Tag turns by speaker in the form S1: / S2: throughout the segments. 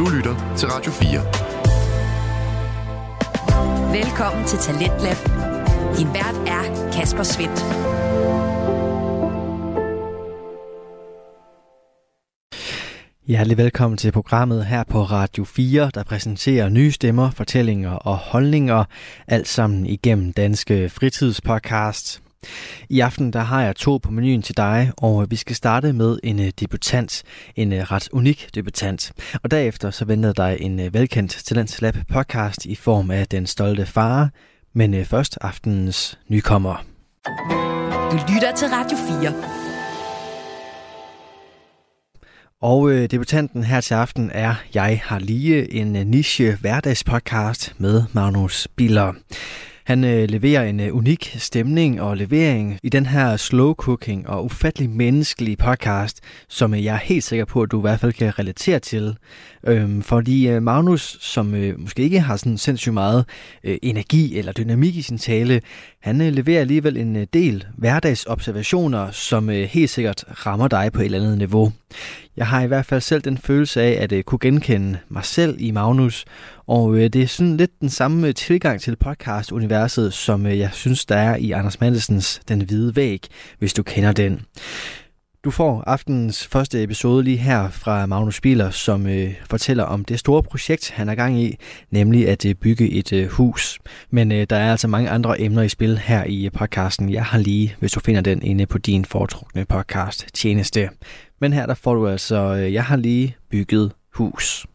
S1: Du lytter til Radio
S2: 4. Velkommen til Talentlab. Din vært er Kasper Svendt.
S3: Hjertelig velkommen til programmet her på Radio 4, der præsenterer nye stemmer, fortællinger og holdninger, alt sammen igennem Danske Fritidspodcast. I aften der har jeg to på menuen til dig, og vi skal starte med en øh, debutant, en øh, ret unik debutant. Og derefter så venter dig en øh, velkendt Talents Lab podcast i form af Den Stolte Far, men først aftenens nykommer.
S2: Du lytter til Radio 4.
S3: Og øh, debutanten her til aften er Jeg har lige en niche hverdagspodcast med Magnus Biller. Han øh, leverer en øh, unik stemning og levering i den her slow cooking og ufattelig menneskelige podcast, som øh, jeg er helt sikker på, at du i hvert fald kan relatere til. Øhm, fordi øh, Magnus, som øh, måske ikke har sådan sindssygt meget øh, energi eller dynamik i sin tale, han øh, leverer alligevel en øh, del hverdagsobservationer, som øh, helt sikkert rammer dig på et eller andet niveau. Jeg har i hvert fald selv den følelse af at øh, kunne genkende mig selv i Magnus, og øh, det er sådan lidt den samme øh, tilgang til podcast-universet, som øh, jeg synes, der er i Anders Mandelsens Den Hvide Væg, hvis du kender den. Du får aftenens første episode lige her fra Magnus Spiller, som øh, fortæller om det store projekt, han er gang i, nemlig at øh, bygge et øh, hus. Men øh, der er altså mange andre emner i spil her i øh, podcasten. Jeg har lige, hvis du finder den inde på din foretrukne podcast tjeneste. Men her der får du altså, øh, jeg har lige bygget hus.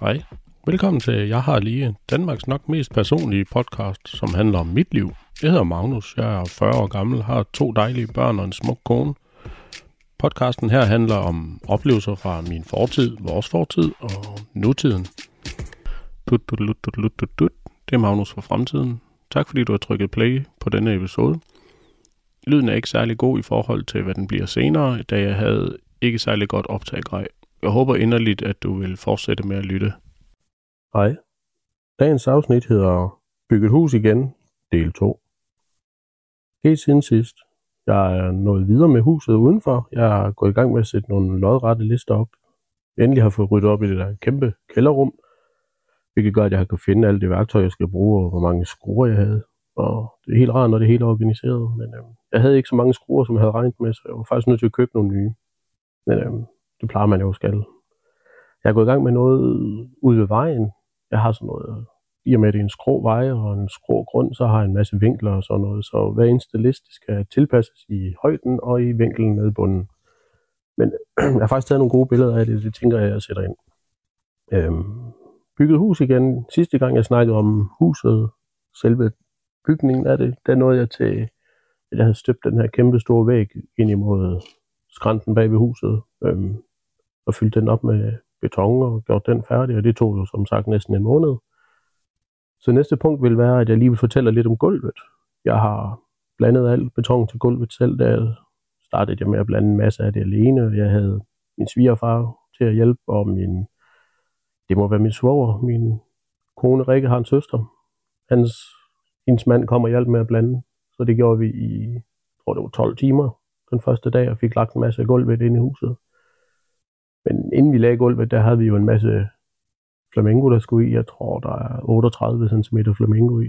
S4: Hej. Velkommen til Jeg har lige Danmarks nok mest personlige podcast, som handler om mit liv. Jeg hedder Magnus, jeg er 40 år gammel, har to dejlige børn og en smuk kone. Podcasten her handler om oplevelser fra min fortid, vores fortid og nutiden. Dut, dut, dut, dut, dut, dut, dut. Det er Magnus fra fremtiden. Tak fordi du har trykket play på denne episode. Lyden er ikke særlig god i forhold til, hvad den bliver senere, da jeg havde ikke særlig godt optaggrej. Jeg håber inderligt, at du vil fortsætte med at lytte. Hej. Dagens afsnit hedder Bygget hus igen, del 2. Helt siden sidst, jeg er nået videre med huset udenfor. Jeg er gået i gang med at sætte nogle lodrette lister op. Endelig har fået ryddet op i det der kæmpe kælderrum, hvilket gør, at jeg kan finde alle det værktøj, jeg skal bruge, og hvor mange skruer jeg havde. Og det er helt rart, når det er helt organiseret. Men øhm, jeg havde ikke så mange skruer, som jeg havde regnet med, så jeg var faktisk nødt til at købe nogle nye. Men øhm, det plejer man jo skal. Jeg er gået i gang med noget ude ved vejen. Jeg har sådan noget i og med, at det er en skrå vej og en skrå grund, så har en masse vinkler og sådan noget. Så hver eneste liste skal tilpasses i højden og i vinkelen med bunden. Men jeg har faktisk taget nogle gode billeder af det, det tænker jeg, jeg sætter ind. Øhm, bygget hus igen. Sidste gang jeg snakkede om huset, selve bygningen af det, der nåede jeg til, at jeg havde støbt den her kæmpe store væg ind imod skrænten bag ved huset, øhm, og fyldt den op med beton og gjort den færdig, og det tog jo som sagt næsten en måned. Så næste punkt vil være, at jeg lige vil fortælle lidt om gulvet. Jeg har blandet alt beton til gulvet selv, da startede jeg med at blande en masse af det alene. Jeg havde min svigerfar til at hjælpe, og min, det må være min svoger, min kone Rikke har en søster. Hans, hendes mand kom og hjalp med at blande, så det gjorde vi i, jeg tror det var 12 timer den første dag, og fik lagt en masse gulvet ind i huset. Men inden vi lagde gulvet, der havde vi jo en masse flamingo, der skulle i. Jeg tror, der er 38 cm flamingo i.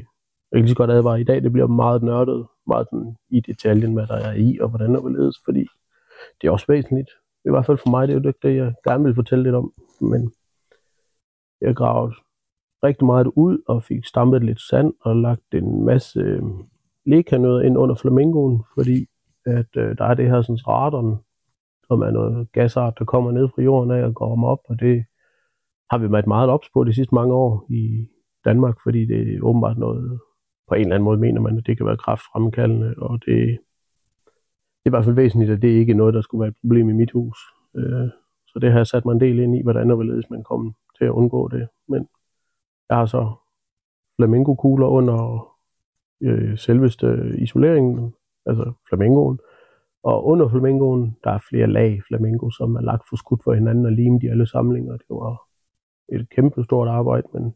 S4: Jeg kan lige så godt advare i dag, det bliver meget nørdet, meget sådan i detaljen, hvad der er i, og hvordan det ledes, fordi det er også væsentligt. I hvert fald for mig, det er jo ikke det, jeg gerne vil fortælle lidt om, men jeg gravede rigtig meget ud og fik stampet lidt sand og lagt en masse øh, lekanøder ind under flamingoen, fordi at øh, der er det her sådan radon, som er noget gasart, der kommer ned fra jorden af og går om op, og det har vi været meget ops på de sidste mange år i Danmark, fordi det er åbenbart noget, på en eller anden måde mener man, at det kan være kraftfremkaldende, og det, det er i hvert fald væsentligt, at det ikke er noget, der skulle være et problem i mit hus. Øh, så det har jeg sat mig en del ind i, hvordan og hvorledes man kommer til at undgå det. Men jeg har så flamingokugler under øh, selveste isoleringen, altså flamingoen, og under flamingoen, der er flere lag flamingo, som er lagt for skudt for hinanden og limet i alle samlinger. Det var et kæmpe stort arbejde, men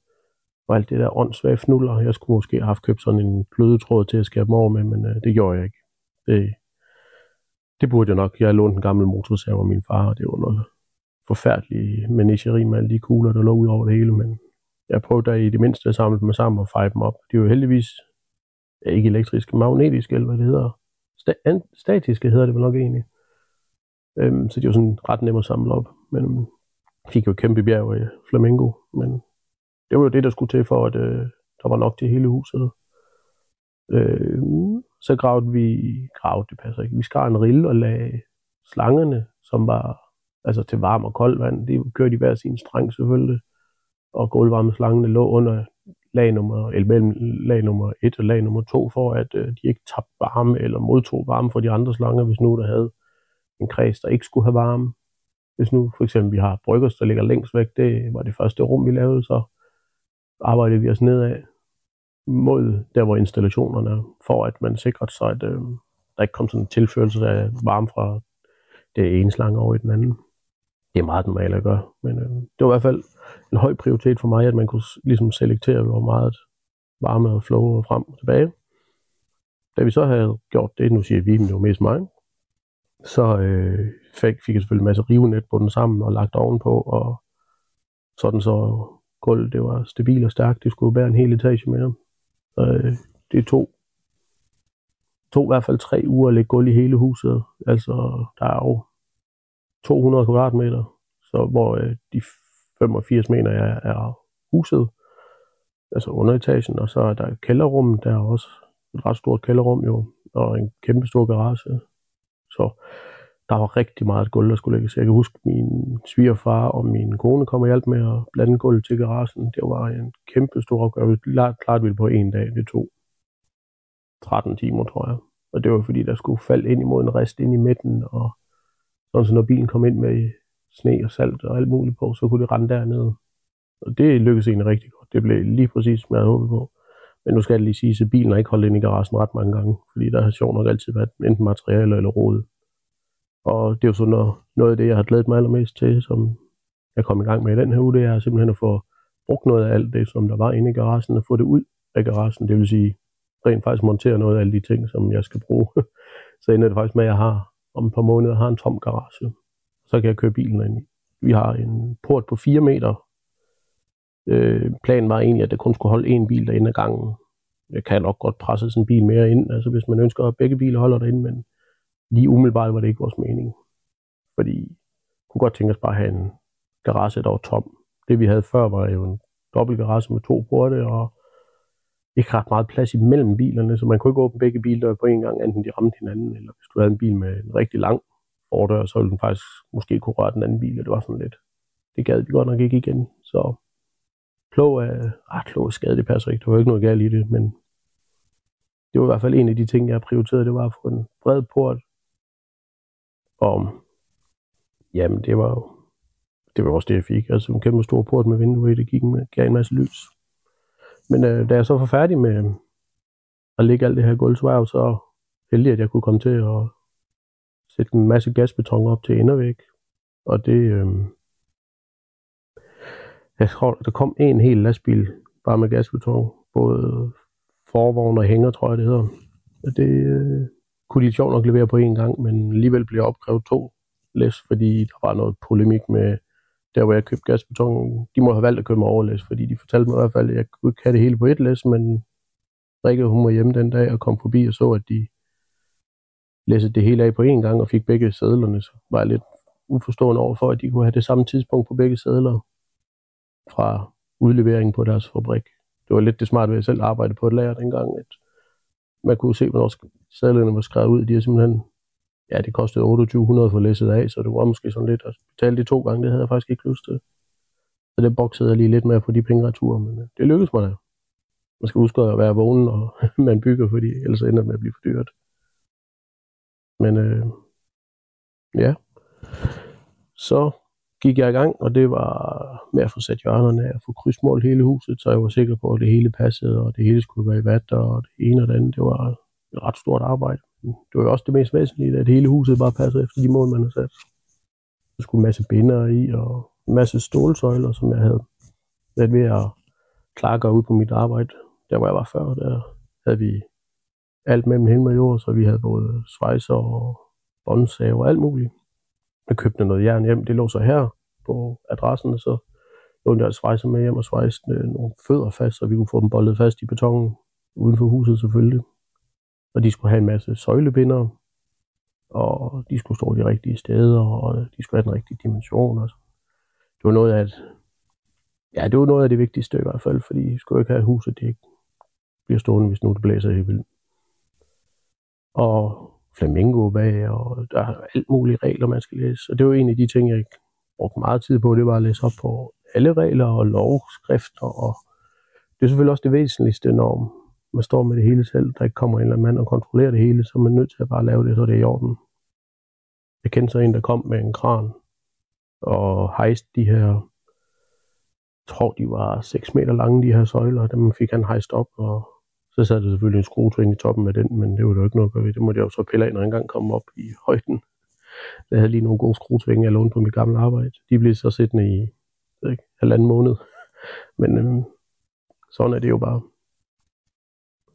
S4: og alt det der åndssvage fnuller. Jeg skulle måske have haft købt sådan en glødetråd til at skære dem over med, men øh, det gjorde jeg ikke. Det, det burde jeg nok. Jeg lånte en gammel motorsav af min far, og det var noget forfærdelige menageri med alle de kugler, der lå ud over det hele, men jeg prøvede da i det mindste at samle dem sammen og feje dem op. De var heldigvis ja, ikke elektriske, magnetiske, eller hvad det hedder. Sta- statiske hedder det vel nok egentlig. Øhm, så de var sådan ret nemme at samle op. Men fik jo et kæmpe bjerg af flamingo, men det var jo det, der skulle til for, at øh, der var nok til hele huset. Øh, så gravede vi, gravede det passer ikke, vi skar en rille og lagde slangerne, som var altså til varm og koldt vand, de kørte i hver sin streng selvfølgelig, og gulvvarmeslangene lå under lag nummer, eller mellem lag nummer 1 og lag nummer 2, for at øh, de ikke tabte varme eller modtog varme fra de andre slanger, hvis nu der havde en kreds, der ikke skulle have varme. Hvis nu for eksempel vi har bryggers, der ligger længst væk, det var det første rum, vi lavede, så arbejdede vi os nedad mod der, hvor installationerne er, for at man sikrede sig, at øh, der ikke kom sådan en tilførelse af varme fra det ene slange over i den anden. Det er meget normalt at gøre, men øh, det var i hvert fald en høj prioritet for mig, at man kunne ligesom selektere, hvor meget varme og flow og frem og tilbage. Da vi så havde gjort det, nu siger vi, men det var mest mig, så øh, fik, fik jeg selvfølgelig en masse rivenet på den sammen og lagt ovenpå, og sådan så gulvet det var stabilt og stærkt. Det skulle bære en hel etage mere. Øh, det tog, tog i hvert fald tre uger at lægge gulv i hele huset. Altså, der er jo 200 kvadratmeter, så hvor øh, de 85 meter er, er huset, altså underetagen, og så er der kælderrummet, kælderrum, der er også et ret stort kælderrum jo, og en kæmpe stor garage. Så der var rigtig meget gulv, der skulle lægges. Jeg kan huske, min svigerfar og min kone kom og hjalp med at blande gulv til garagen. Det var en kæmpe stor opgave. Klart vi det på en dag. Det tog 13 timer, tror jeg. Og det var fordi, der skulle falde ind imod en rest ind i midten, og sådan så når bilen kom ind med sne og salt og alt muligt på, så kunne det rende dernede. Og det lykkedes egentlig rigtig godt. Det blev lige præcis, som jeg havde håbet på. Men nu skal jeg lige sige, at bilen har ikke holdt ind i garagen ret mange gange, fordi der har sjovt nok altid været enten materialer eller rode. Og det er jo så noget, noget af det, jeg har glædet mig allermest til, som jeg kom i gang med i den her uge, det er simpelthen at få brugt noget af alt det, som der var inde i garagen, og få det ud af garagen. Det vil sige, rent faktisk montere noget af alle de ting, som jeg skal bruge. så ender det faktisk med, at jeg har om et par måneder har en tom garage. Så kan jeg køre bilen ind i. Vi har en port på 4 meter. Øh, planen var egentlig, at det kun skulle holde en bil derinde ad gangen. Jeg kan nok godt presse sådan en bil mere ind, altså hvis man ønsker, at begge biler holder derinde, men lige umiddelbart var det ikke vores mening. Fordi vi kunne godt tænke os bare at have en garage, der var tom. Det vi havde før var jo en dobbelt garage med to porte, og ikke ret meget plads imellem bilerne, så man kunne ikke åbne begge biler på en gang, enten de ramte hinanden, eller hvis du havde en bil med en rigtig lang fordør, så ville den faktisk måske kunne røre den anden bil, og det var sådan lidt. Det gad vi godt nok ikke igen, så klog er, ah, klog er skade, det passer ikke, der var ikke noget galt i det, men det var i hvert fald en af de ting, jeg prioriterede, det var at få en bred port, og jamen, det var jo, det var også det, jeg fik. Altså en kæmpe stor port med vindue i, det gik med, gav en masse lys. Men øh, da jeg så var færdig med at lægge alt det her gulv, så var jeg jo så heldig, at jeg kunne komme til at sætte en masse gasbeton op til indervæg. Og det, øh, jeg tror, der kom en hel lastbil bare med gasbeton. Både forvogn og hænger, tror jeg det hedder. Og det, øh, kunne de sjovt nok levere på en gang, men alligevel blev opkrævet to læs, fordi der var noget polemik med der, hvor jeg købte gasbeton. De må have valgt at købe mig overlæs, fordi de fortalte mig i hvert fald, at jeg kunne ikke have det hele på et læs, men Rikke, hun var hjemme den dag og kom forbi og så, at de læste det hele af på en gang og fik begge sædlerne, så var jeg lidt uforstående over for, at de kunne have det samme tidspunkt på begge sædler fra udleveringen på deres fabrik. Det var lidt det smarte ved at selv arbejde på et lager dengang, at man kunne se, hvornår sadlerne var skrevet ud. De er simpelthen, ja, det kostede 2800 for læsset af, så det var måske sådan lidt at betale de to gange, det havde jeg faktisk ikke lyst til. Så det boksede jeg lige lidt med at få de penge retur, men øh, det lykkedes mig da. Man skal huske at være vågen, og man bygger, fordi ellers ender det med at blive for dyrt. Men øh, ja, så gik jeg i gang, og det var med at få sat hjørnerne af, at få krydsmål hele huset, så jeg var sikker på, at det hele passede, og det hele skulle være i vat, og det ene og det andet. Det var et ret stort arbejde. Det var jo også det mest væsentlige, at hele huset bare passede efter de mål, man havde sat. Der skulle en masse binder i, og en masse stålsøjler, som jeg havde været ved at klare ud på mit arbejde. Der hvor jeg var før, der havde vi alt mellem himmel og jord, så vi havde både svejser og båndsager og alt muligt. Jeg købte noget jern hjem, det lå så her på adressen, og så lånte jeg svejser med hjem og svejste øh, nogle fødder fast, så vi kunne få dem boldet fast i betongen uden for huset selvfølgelig. Og de skulle have en masse søjlebinder, og de skulle stå de rigtige steder, og de skulle have den rigtige dimension. Og så. Det var noget af et, ja, det var noget af det vigtigste i hvert fald, fordi vi skulle ikke have huset, det ikke bliver stående, hvis nu det blæser helt vildt. Og flamingo bag, og der er alt mulige regler, man skal læse. Og det var en af de ting, jeg brugte meget tid på, det var at læse op på alle regler og lovskrifter, og det er selvfølgelig også det væsentligste, når man står med det hele selv, der ikke kommer en eller anden mand og kontrollerer det hele, så er man nødt til at bare lave det, så det er i orden. Jeg kendte så en, der kom med en kran og hejste de her, jeg tror de var 6 meter lange, de her søjler, dem fik han hejst op, og så sad det selvfølgelig en skruetving i toppen af den, men det var jo ikke noget at gøre ved. Det måtte jeg jo så pille af, når jeg engang kom op i højden. Jeg havde lige nogle gode skruetvinge, jeg lånte på mit gamle arbejde. De blev så siddende i ikke, halvanden måned. Men øhm, sådan er det jo bare.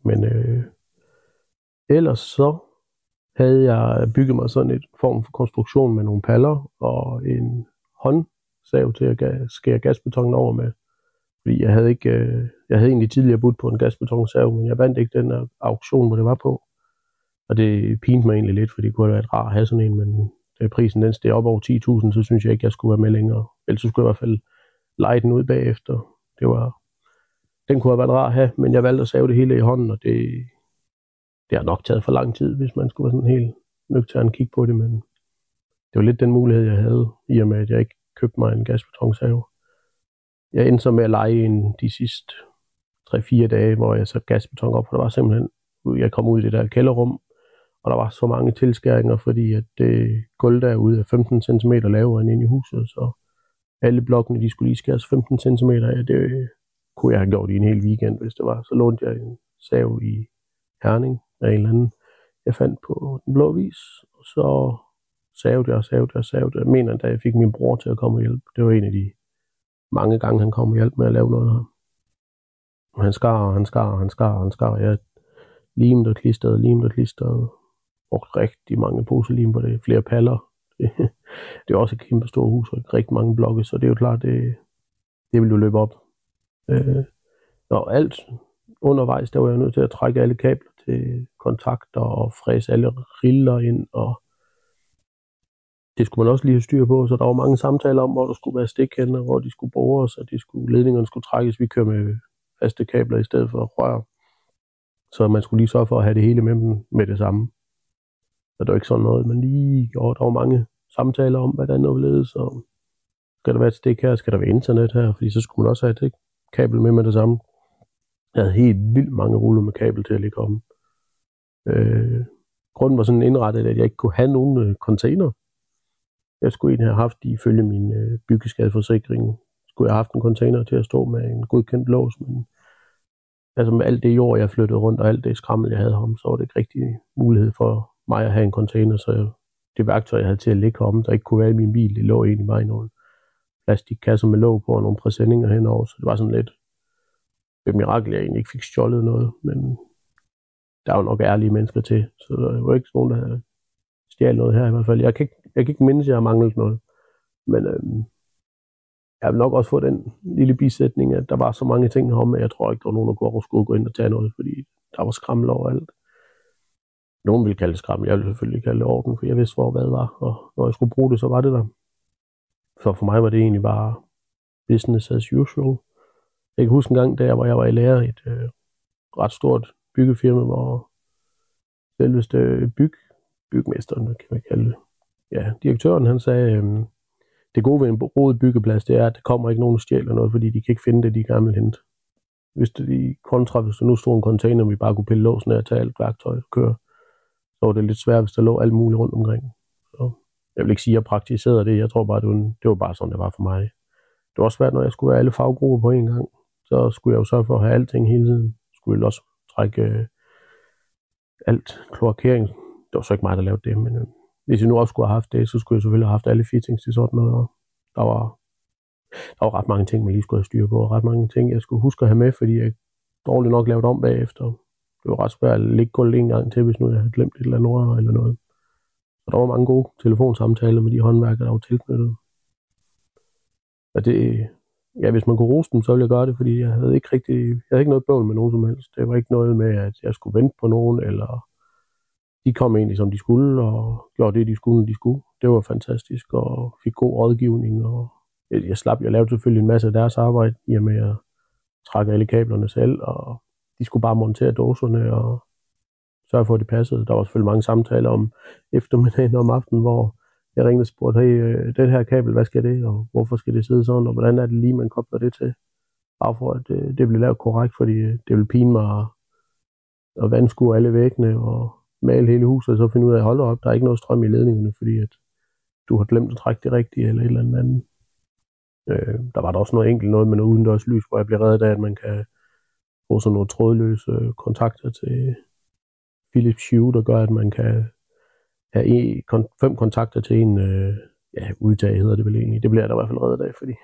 S4: Men øh, ellers så havde jeg bygget mig sådan et form for konstruktion med nogle paller og en håndsav til at skære gasbetongen over med. Fordi jeg havde, ikke, øh, jeg havde egentlig tidligere budt på en gasbetonsav, men jeg vandt ikke den auktion, hvor det var på. Og det pinte mig egentlig lidt, fordi det kunne have været rart at have sådan en, men da prisen den steg op over 10.000, så synes jeg ikke, jeg skulle være med længere. Ellers så skulle jeg i hvert fald lege den ud bagefter. Det var, den kunne have været rar at have, men jeg valgte at save det hele i hånden, og det, det har nok taget for lang tid, hvis man skulle være sådan helt nøgtern kigge på det, men det var lidt den mulighed, jeg havde, i og med, at jeg ikke købte mig en gasbetonsave. Jeg endte så med at lege en de sidste 3-4 dage, hvor jeg satte gasbeton op, for der var simpelthen, jeg kom ud i det der kælderrum, og der var så mange tilskæringer, fordi at det gulv derude er 15 cm lavere end inde i huset, så alle blokkene, de skulle lige skæres 15 cm af. Det kunne jeg have gjort i en hel weekend, hvis det var. Så lånte jeg en sav i Herning af en eller anden, jeg fandt på den blå vis, og så savede jeg og savede jeg og savede jeg. Jeg mener, da jeg fik min bror til at komme og hjælpe. Det var en af de mange gange, han kom og hjalp med at lave noget her. Og han skar, og han skar, og han skar, og han skar. Jeg limte og klistrede, limte og klistrede. Brugte rigtig mange poser lim på det. Flere paller. Det, det er også et kæmpe stort hus, og rigtig mange blokke, så det er jo klart, det, det vil jo løbe op. Øh, og alt undervejs, der var jeg nødt til at trække alle kabler til kontakter og fræse alle riller ind, og det skulle man også lige have styr på, så der var mange samtaler om, hvor der skulle være stikhænder, hvor de skulle bores, og de skulle, ledningerne skulle trækkes. Vi kører med faste kabler i stedet for rør. Så man skulle lige sørge for at have det hele med dem med det samme. Så det var ikke sådan noget, men lige gjorde. Der var mange samtaler om, hvordan det ledes, og skal der være et stik her, skal der være internet her, fordi så skulle man også have et kabel med med det samme. Jeg havde helt vildt mange ruller med kabel til at ligge om. Øh, grunden var sådan indrettet, at jeg ikke kunne have nogen øh, container. Jeg skulle egentlig have haft, ifølge min øh, byggeskadeforsikring, skulle jeg have haft en container til at stå med en godkendt lås, men altså med alt det jord, jeg flyttede rundt, og alt det skrammel, jeg havde om, så var det ikke rigtig mulighed for mig at have en container, så det værktøj, jeg havde til at ligge om, der ikke kunne være i min bil, det lå egentlig bare i nogle plastikkasser med låg på og nogle præsendinger henover, så det var sådan lidt et mirakel, jeg egentlig ikke fik stjålet noget, men der er jo nok ærlige mennesker til, så der var ikke nogen, der havde stjålet noget her i hvert fald. Jeg kan ikke, jeg kan ikke mindes, at jeg har manglet noget, men øhm, jeg vil nok også få den lille bisætning, at der var så mange ting herom, at jeg tror ikke, der var nogen, der kunne skulle gå ind og tage noget, fordi der var skrammel overalt. Nogen ville kalde det skrammel, jeg ville selvfølgelig kalde det orden, for jeg vidste, hvor hvad var, og når jeg skulle bruge det, så var det der. Så for mig var det egentlig bare business as usual. Jeg kan huske en gang, der hvor jeg var i lære i et øh, ret stort byggefirma, hvor selveste byg, bygmesteren, hvad kan man kalde det, ja, direktøren, han sagde, øh, det gode ved en rodet byggeplads, det er, at der kommer ikke nogen stjæler noget, fordi de kan ikke finde det, de gerne vil hente. Hvis det i kontra, hvis der nu stod en container, vi bare kunne pille låsen af og tage alt værktøj og køre, så var det lidt svært, hvis der lå alt muligt rundt omkring. Så jeg vil ikke sige, at jeg praktiserede det. Jeg tror bare, det var, det var bare sådan, det var for mig. Det var også svært, når jeg skulle være alle faggrupper på en gang. Så skulle jeg jo sørge for at have alting hele tiden. Skulle jeg også trække øh, alt kloakering. Det var så ikke mig, der lavede det, men øh, hvis jeg nu også skulle have haft det, så skulle jeg selvfølgelig have haft alle fittings til sådan noget. Og der var, der var ret mange ting, man lige skulle have styr på, og ret mange ting, jeg skulle huske at have med, fordi jeg dårligt nok lavet om bagefter. Det var ret svært at ligge gulvet en gang til, hvis nu jeg havde glemt et eller andet eller noget. Og der var mange gode telefonsamtaler med de håndværkere, der var tilknyttet. Og det, ja, hvis man kunne rose dem, så ville jeg gøre det, fordi jeg havde ikke rigtig, jeg havde ikke noget bøvl med nogen som helst. Det var ikke noget med, at jeg skulle vente på nogen, eller de kom egentlig som de skulle, og gjorde det, de skulle, de skulle. Det var fantastisk, og fik god rådgivning, og jeg slap, jeg lavede selvfølgelig en masse af deres arbejde, i og med at trække alle kablerne selv, og de skulle bare montere dåserne, og sørge for, at det passede. Der var selvfølgelig mange samtaler om eftermiddagen og om aftenen, hvor jeg ringede og spurgte, hey, øh, den her kabel, hvad skal det, og hvorfor skal det sidde sådan, og hvordan er det lige, man kobler det til? Bare for, at øh, det, det bliver lavet korrekt, fordi øh, det vil pine mig at, at vandskue alle væggene og male hele huset, og så finde ud af, hold op, der er ikke noget strøm i ledningerne, fordi at du har glemt at trække det rigtige, eller et eller andet. Øh, der var der også noget enkelt noget med noget udendørs lys, hvor jeg blev reddet af, at man kan bruge sådan nogle trådløse kontakter til Philips Hue, der gør, at man kan have en, fem kontakter til en øh, ja, udtag hedder det vel egentlig. Det bliver jeg da i hvert fald reddet af, fordi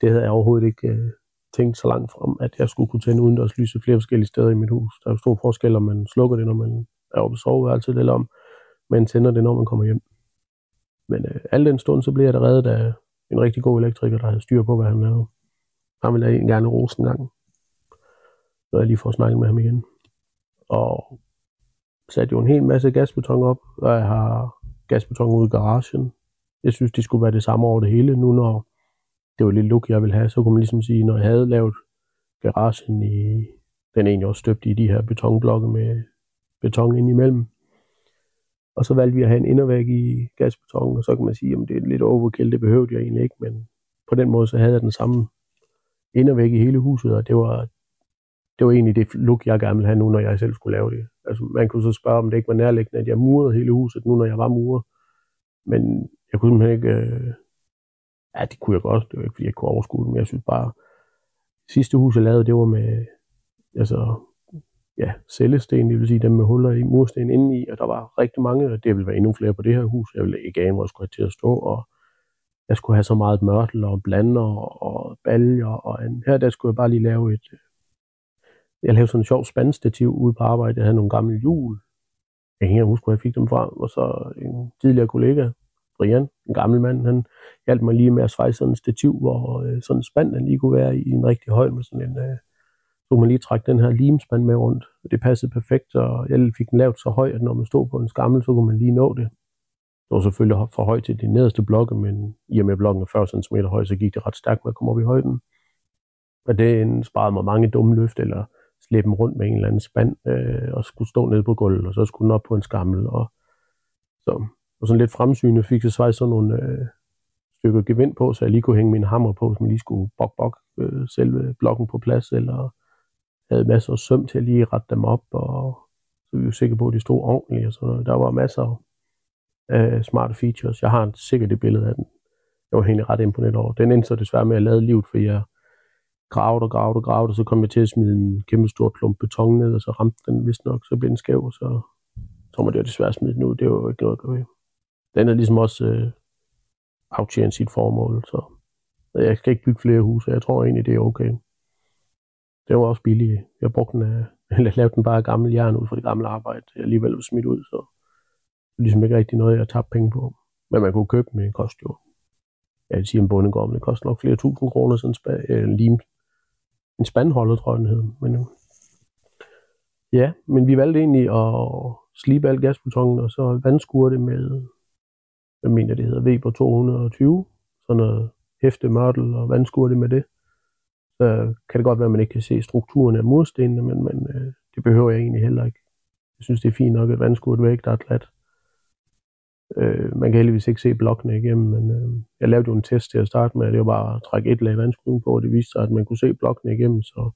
S4: det havde jeg overhovedet ikke øh, tænkt så langt frem, at jeg skulle kunne tænde udendørs lys flere forskellige steder i mit hus. Der er jo stor forskel, om man slukker det, når man er oppe i soveværelset, eller om man tænder det, når man kommer hjem. Men øh, al den stund, så blev jeg da reddet af en rigtig god elektriker, der havde styr på, hvad han lavede. Han ville jeg gerne rose en gang, når jeg lige får snakket med ham igen. Og satte jo en hel masse gasbeton op, og jeg har gasbeton ude i garagen. Jeg synes, de skulle være det samme over det hele. Nu når det var lidt look, jeg ville have, så kunne man ligesom sige, når jeg havde lavet garagen i, den egentlig også støbt i de her betonblokke med beton ind imellem. Og så valgte vi at have en indervæg i gasbeton, og så kan man sige, at det er lidt overkill, det behøvede jeg egentlig ikke, men på den måde så havde jeg den samme indervæg i hele huset, og det var, det var egentlig det look, jeg gerne ville have nu, når jeg selv skulle lave det. Altså, man kunne så spørge, om det ikke var nærliggende, at jeg murede hele huset, nu når jeg var murer. Men jeg kunne simpelthen ikke... Øh... Ja, det kunne jeg godt. Det var ikke, fordi jeg kunne overskue det, men jeg synes bare... Sidste hus, jeg lavede, det var med... Altså, ja, cellesten, det vil sige dem med huller i mursten indeni, og der var rigtig mange, og det ville være endnu flere på det her hus. Jeg ville ikke ane, hvor jeg skulle have til at stå, og jeg skulle have så meget mørtel og blander og baljer, og en. her der skulle jeg bare lige lave et, jeg lavede sådan en sjov spandstativ ude på arbejde. Jeg havde nogle gamle hjul. Jeg kan ikke huske, hvor jeg fik dem fra. Og så en tidligere kollega, Brian, en gammel mand, han hjalp mig lige med at svejse sådan en stativ, hvor øh, sådan en spand, den lige kunne være i en rigtig høj med sådan en... Øh, så man lige trække den her limspand med rundt. Det passede perfekt, og jeg fik den lavet så høj, at når man stod på en skammel, så kunne man lige nå det. Det var selvfølgelig for højt til de nederste blokke, men i og med blokken er 40 cm høj, så gik det ret stærkt med at komme op i højden. Og det sparede mig mange dumme løft, eller slæbe dem rundt med en eller anden spand, øh, og skulle stå nede på gulvet, og så skulle den op på en skammel. Og, så, og sådan lidt fremsynet fik jeg så sådan nogle øh, stykker gevind på, så jeg lige kunne hænge min hammer på, hvis man lige skulle bok bok øh, selve blokken på plads, eller havde masser af søm til at lige rette dem op, og så vi var sikre på, at de stod ordentligt. Og sådan noget. Der var masser af øh, smarte features. Jeg har sikkert et billede af den. Jeg var egentlig ret imponeret over. Den endte så desværre med at lade livet, for jeg gravede og gravede og gravede, og så kom jeg til at smide en kæmpe stor klump beton ned, og så ramte den vist nok, så blev den skæv, og så, tror man, det var desværre smide den ud. Det var jo ikke noget at gøre Den er ligesom også øh, aftjent sit formål, så jeg skal ikke bygge flere huse, jeg tror egentlig, det er okay. Det var også billig. Jeg brugte den øh, af, lavede den bare af gammel jern ud fra det gamle arbejde, jeg alligevel var smidt ud, så det er ligesom ikke rigtig noget, jeg tabte penge på. Men man kunne købe dem i kost jo. Jeg vil sige en bondegård, men det koster nok flere tusind kroner sådan en øh, lim, en spandholder, tror jeg, den hed. Men, øh, ja, men vi valgte egentlig at slibe alt gasbetongen, og så vandskure det med, hvad mener det hedder, Weber 220, sådan noget hæfte mørtel og vandskure det med det. Så kan det godt være, at man ikke kan se strukturen af murstenene, men, men øh, det behøver jeg egentlig heller ikke. Jeg synes, det er fint nok, at vandskuddet væk, der er glat. Øh, man kan heldigvis ikke se blokkene igennem, men øh, jeg lavede jo en test til at starte med, det var bare at trække et lag vandskruen på, og det viste sig, at man kunne se blokkene igennem, så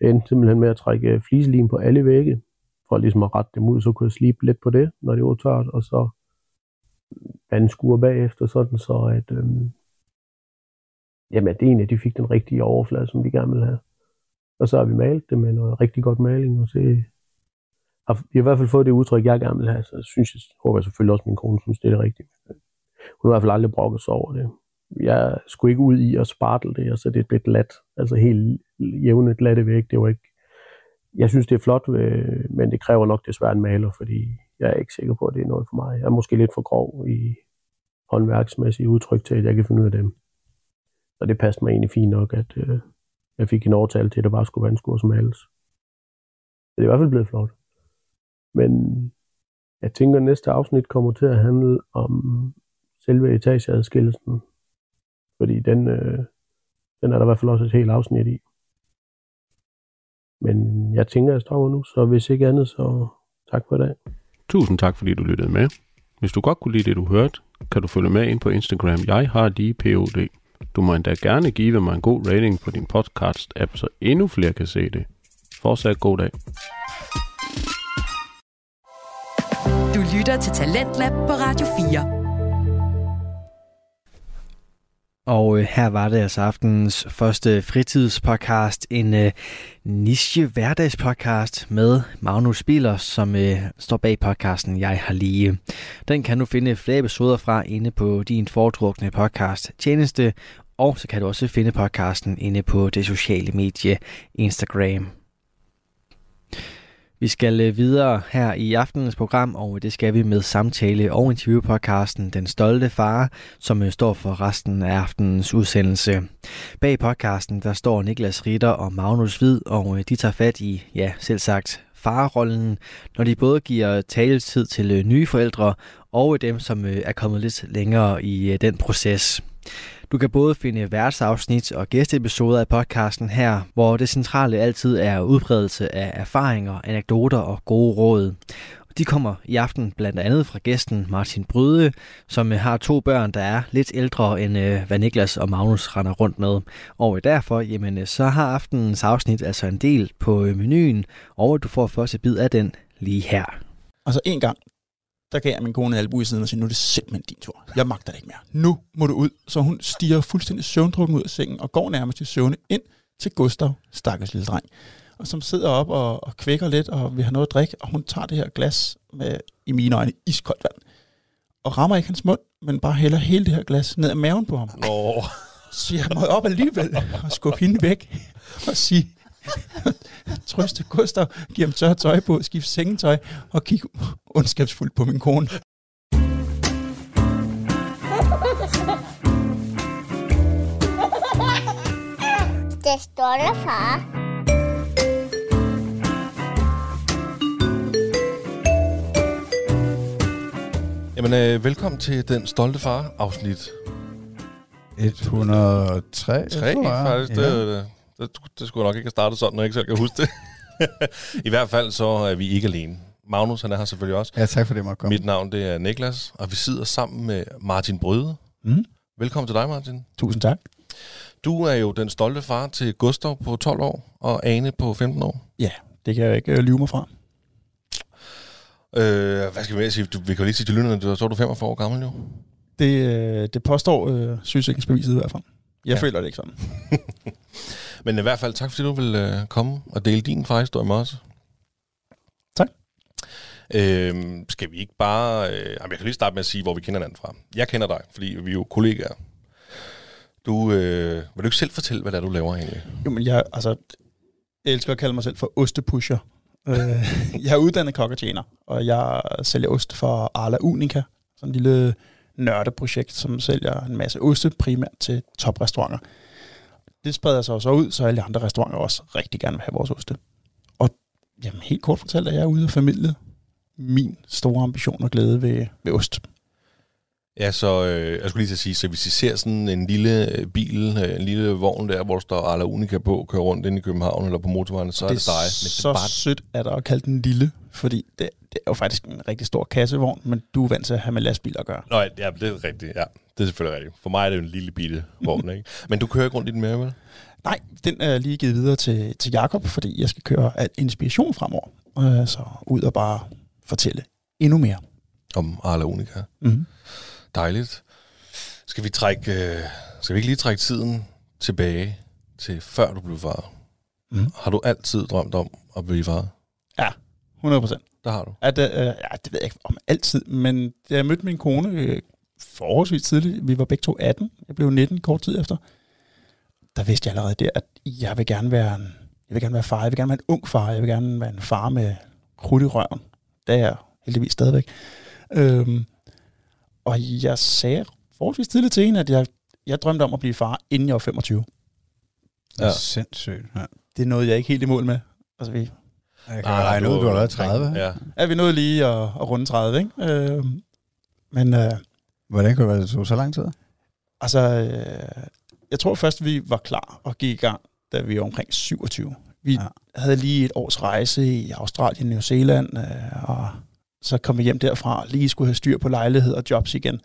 S4: jeg endte simpelthen med at trække øh, fliselim på alle vægge, for ligesom at rette dem ud, så kunne jeg slibe lidt på det, når det var tørt, og så vandskuer bagefter, sådan så at, øh, jamen, at det egentlig, de fik den rigtige overflade, som vi gerne ville have. Og så har vi malet det med noget rigtig godt maling, og se, har, vi har i hvert fald fået det udtryk, jeg gerne vil have, så synes jeg, håber jeg selvfølgelig også, at min kone synes, det er det rigtige. Hun har i hvert fald aldrig brokket sig over det. Jeg skulle ikke ud i at spartle det, og så det blev glat, altså helt jævne glatte væk. Det var ikke, jeg synes, det er flot, øh, men det kræver nok desværre en maler, fordi jeg er ikke sikker på, at det er noget for mig. Jeg er måske lidt for grov i håndværksmæssige udtryk til, at jeg kan finde ud af dem.
S1: Så det passede mig egentlig fint nok, at øh, jeg fik en overtale til, at der bare skulle vandskur som helst. Det er i hvert fald blevet flot. Men jeg tænker, at næste afsnit kommer til at handle om selve etageadskillelsen. Fordi den, øh, den er der i hvert fald også et helt afsnit i. Men jeg tænker, at jeg stopper nu, så hvis ikke andet, så tak for i dag.
S4: Tusind tak, fordi du lyttede med. Hvis du godt kunne lide det, du hørte, kan du følge med ind på Instagram. Jeg har lige POD. Du må endda gerne give mig en god rating på din podcast-app, så endnu flere kan se det. Fortsat god dag.
S2: Du lytter til Talentlab på Radio 4.
S3: Og øh, her var det altså aftenens første fritidspodcast, en øh, niche hverdagspodcast med Magnus Biler, som øh, står bag podcasten Jeg har lige. Den kan du finde flere episoder fra inde på din foretrukne podcast tjeneste, og så kan du også finde podcasten inde på det sociale medie Instagram. Vi skal øh, videre her i aftenens program, og øh, det skal vi med samtale- og interviewpodcasten Den Stolte Far, som øh, står for resten af aftenens udsendelse. Bag podcasten der står Niklas Ritter og Magnus Hvid, og de tager fat i, ja, selv sagt, farrollen, når de både giver taletid til nye forældre og dem, som er kommet lidt længere i den proces. Du kan både finde værtsafsnit og gæsteepisoder af podcasten her, hvor det centrale altid er udbredelse af erfaringer, anekdoter og gode råd. De kommer i aften blandt andet fra gæsten Martin Bryde, som øh, har to børn, der er lidt ældre end øh, hvad Niklas og Magnus render rundt med. Og øh, derfor, jamen, så har aftenens afsnit altså en del på menuen, og du får første bid af den lige her.
S5: Og så en gang, der gav jeg min kone albu i siden og sagde, nu er det simpelthen din tur. Jeg magter det ikke mere. Nu må du ud. Så hun stiger fuldstændig søvndrukken ud af sengen og går nærmest i søvne ind til Gustav, stakkels lille dreng. Og som sidder op og, og kvækker lidt og vil have noget at drikke, og hun tager det her glas med, i mine øjne, iskoldt vand. Og rammer ikke hans mund, men bare hælder hele det her glas ned ad maven på ham.
S4: Nå.
S5: Så jeg må op alligevel og skubbe hende væk og sige, trøste Gustav, give ham tørt tøj på, skifte sengetøj og kigge ondskabsfuldt på min kone.
S6: Det står der, far.
S7: Jamen, øh, velkommen til Den Stolte Far, afsnit
S8: 103,
S7: 3, faktisk. Ja. Det, det, det skulle nok ikke have startet sådan, når jeg ikke selv kan huske det. I hvert fald så er vi ikke alene. Magnus, han er her selvfølgelig også.
S8: Ja, tak for det, komme.
S7: Mit navn, det er Niklas, og vi sidder sammen med Martin Bryde.
S5: Mm.
S7: Velkommen til dig, Martin.
S5: Tusind tak.
S7: Du er jo den stolte far til Gustav på 12 år, og Ane på 15 år.
S5: Ja, det kan jeg ikke øh, lyve mig fra.
S7: Øh, hvad skal vi med sige? Du, vi kan jo lige sige til lytterne, så er du 45 år gammel jo.
S5: Det, øh, det påstår øh, sygesikringsbeviset i hvert fald. Jeg
S7: ja.
S5: føler det ikke sådan.
S7: Men i hvert fald tak, fordi du vil øh, komme og dele din farhistorie med os.
S5: Tak.
S7: Øh, skal vi ikke bare... Øh, jamen, jeg kan lige starte med at sige, hvor vi kender hinanden fra. Jeg kender dig, fordi vi er jo kollegaer. Du, øh, vil du ikke selv fortælle, hvad det er, du laver egentlig?
S5: Jo, men jeg, altså, jeg elsker at kalde mig selv for ostepusher. Øh, jeg er uddannet kok og tjener, og jeg sælger ost for Arla Unica. Sådan en lille nørdeprojekt, som sælger en masse oste, primært til toprestauranter. Det spreder sig så ud, så alle andre restauranter også rigtig gerne vil have vores oste. Og jamen, helt kort fortalt, at jeg er ude og familie min store ambition og glæde ved, ved ost.
S7: Ja, så øh, jeg skulle lige til at sige, så hvis I ser sådan en lille øh, bil, øh, en lille vogn der, hvor der står Arla Unica på, kører rundt ind i København eller på motorvejen, så er det, dig. Men det
S5: så
S7: er bare
S5: sødt, at der er kaldt den lille, fordi det, det er jo faktisk en rigtig stor kassevogn, men du er vant til at have med lastbiler at gøre.
S7: Nå, ja, det er rigtigt, ja. Det er selvfølgelig rigtigt. For mig er det jo en lille bitte vogn, ikke? Men du kører ikke rundt i den mere, vel?
S5: Nej, den er lige givet videre til, til Jakob, fordi jeg skal køre al inspiration fremover. Øh, så ud og bare fortælle endnu mere.
S7: Om Arla Unica.
S5: Mm.
S7: Dejligt. Skal vi trække, øh, skal vi ikke lige trække tiden tilbage til før du blev far?
S5: Mm.
S7: Har du altid drømt om at blive far?
S5: Ja, 100 procent.
S7: Det har du.
S5: At, øh, ja, det ved jeg ikke om altid, men da jeg mødte min kone øh, forholdsvis tidligt, vi var begge to 18, jeg blev 19 kort tid efter, der vidste jeg allerede der, at jeg vil gerne være en, jeg vil gerne være far, jeg vil gerne være en ung far, jeg vil gerne være en far med krudt i røven. Det er jeg heldigvis stadigvæk. Øhm, og jeg sagde forholdsvis tidligt til hende, at jeg, jeg drømte om at blive far, inden jeg var 25.
S8: Det er
S7: Ja.
S8: sindssygt. Ja.
S5: Det nåede jeg ikke helt i mål med. Altså, vi,
S8: Jeg kan ah, regne ud, du har været 30.
S7: Ja.
S5: ja, vi nåede lige at, at runde 30, ikke? Øh, men øh,
S8: Hvordan kunne det være, det tog så lang tid?
S5: altså, øh, jeg tror først, vi var klar og gik i gang, da vi var omkring 27. Vi
S8: Ja.
S5: havde lige et års rejse i Australien, New Zealand, øh, og så kom vi hjem derfra, lige skulle have styr på lejlighed og jobs igen,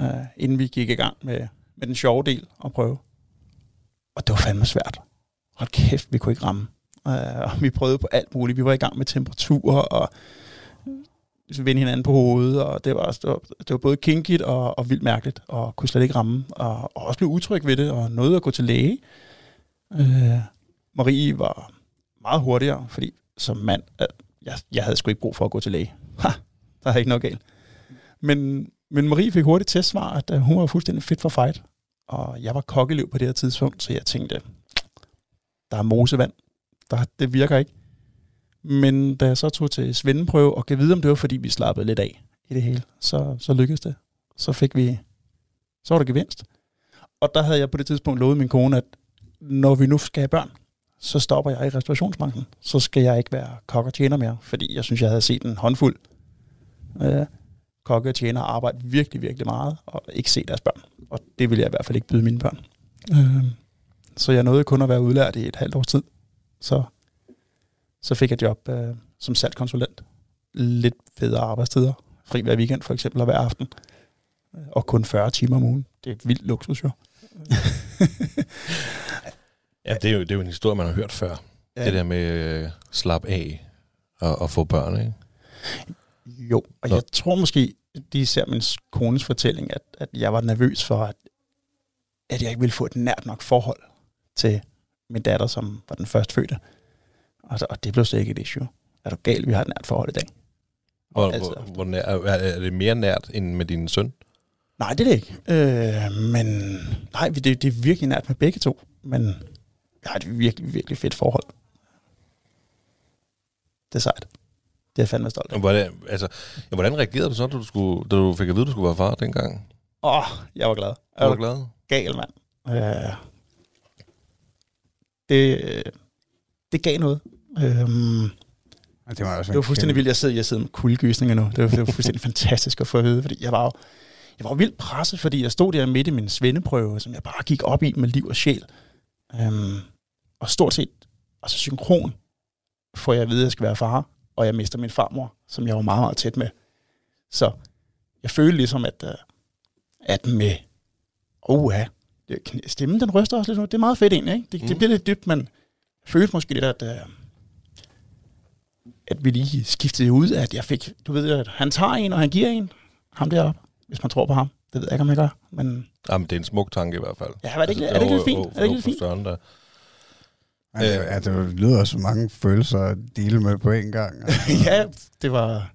S5: øh, inden vi gik i gang med, med den sjove del at prøve. Og det var fandme svært. Hold kæft, vi kunne ikke ramme. Øh, og vi prøvede på alt muligt. Vi var i gang med temperaturer og Ligesom vende hinanden på hovedet, og det var, det var, det var både kinkigt og, og vildt mærkeligt, og kunne slet ikke ramme, og, og også blev utryg ved det, og nåede at gå til læge. Øh, Marie var meget hurtigere, fordi som mand, at jeg, jeg havde sgu ikke brug for at gå til læge. Ha, der er ikke noget galt. Men, men Marie fik hurtigt testsvar, at øh, hun var fuldstændig fit for fight, og jeg var kokkelev på det her tidspunkt, så jeg tænkte, der er mosevand, der, det virker ikke. Men da jeg så tog til svendeprøve og gav vide, om det var, fordi vi slappede lidt af i det hele, så, så lykkedes det. Så fik vi, så var der gevinst. Og der havde jeg på det tidspunkt lovet min kone, at når vi nu skal have børn, så stopper jeg i restaurationsbranchen. Så skal jeg ikke være kok og tjener mere, fordi jeg synes, jeg havde set en håndfuld øh, kokke og tjener arbejde virkelig, virkelig meget, og ikke se deres børn. Og det vil jeg i hvert fald ikke byde mine børn. Øh, så jeg nåede kun at være udlært i et halvt års tid. Så så fik jeg job øh, som salgskonsulent. Lidt federe arbejdstider. Fri hver weekend for eksempel, og hver aften. Og kun 40 timer om ugen. Det er vildt luksus, jo.
S7: ja, det er, jo, det er jo en historie, man har hørt før. Ja. Det der med øh, slap af og, og få børn, ikke?
S5: Jo, og
S7: Nå.
S5: jeg tror måske, det er især min kones fortælling, at, at jeg var nervøs for, at, at jeg ikke ville få et nært nok forhold til min datter, som var den første fødte. Og, så- og det blev slet ikke et issue. Er du gal, vi har et nært forhold i dag?
S7: Hvor,
S5: altid
S7: hvor, hvor nær, er, er det mere nært end med din søn?
S5: Nej, det er det ikke. Øh, men nej, det, det er virkelig nært med begge to. Men jeg har et virkelig, virkelig fedt forhold. Det er sejt. Det er fandme stolt af.
S7: Hvordan, altså, ja, hvordan reagerede du så, da du, skulle, da du fik at vide, at du skulle være far dengang?
S5: Åh, oh, jeg var glad. Jeg
S7: Var
S5: var
S7: du glad?
S5: gal, mand. Øh, det, det gav noget. Øhm,
S8: Det var, også
S5: det var fuldstændig vildt. Jeg sidder, jeg sidder med kuldegysninger nu. Det var, det var fuldstændig fantastisk at få at vide, fordi jeg var jo jeg var vildt presset, fordi jeg stod der midt i min svendeprøve, som jeg bare gik op i med liv og sjæl. Øhm, og stort set, altså synkron, får jeg at vide, at jeg skal være far, og jeg mister min farmor, som jeg var meget, meget tæt med. Så jeg følte ligesom, at, øh, at med, oh det- stemmen den ryster også lidt nu. Det er meget fedt egentlig, ikke? Det, det
S7: Mm.
S5: bliver lidt dybt, men jeg følte måske lidt, at, øh, at vi lige skiftede ud, at jeg fik, du ved, at han tager en, og han giver en, ham deroppe, hvis man tror på ham. Det ved jeg ikke, om jeg gør, men
S7: Jamen, det er en smuk tanke i hvert fald.
S5: ja, er det ikke, er det ikke lidt fint? Er det ikke lidt fint?
S7: Søren, der.
S8: Ja, det, ja, det lyder også så mange følelser at dele med på en gang.
S5: ja, det var,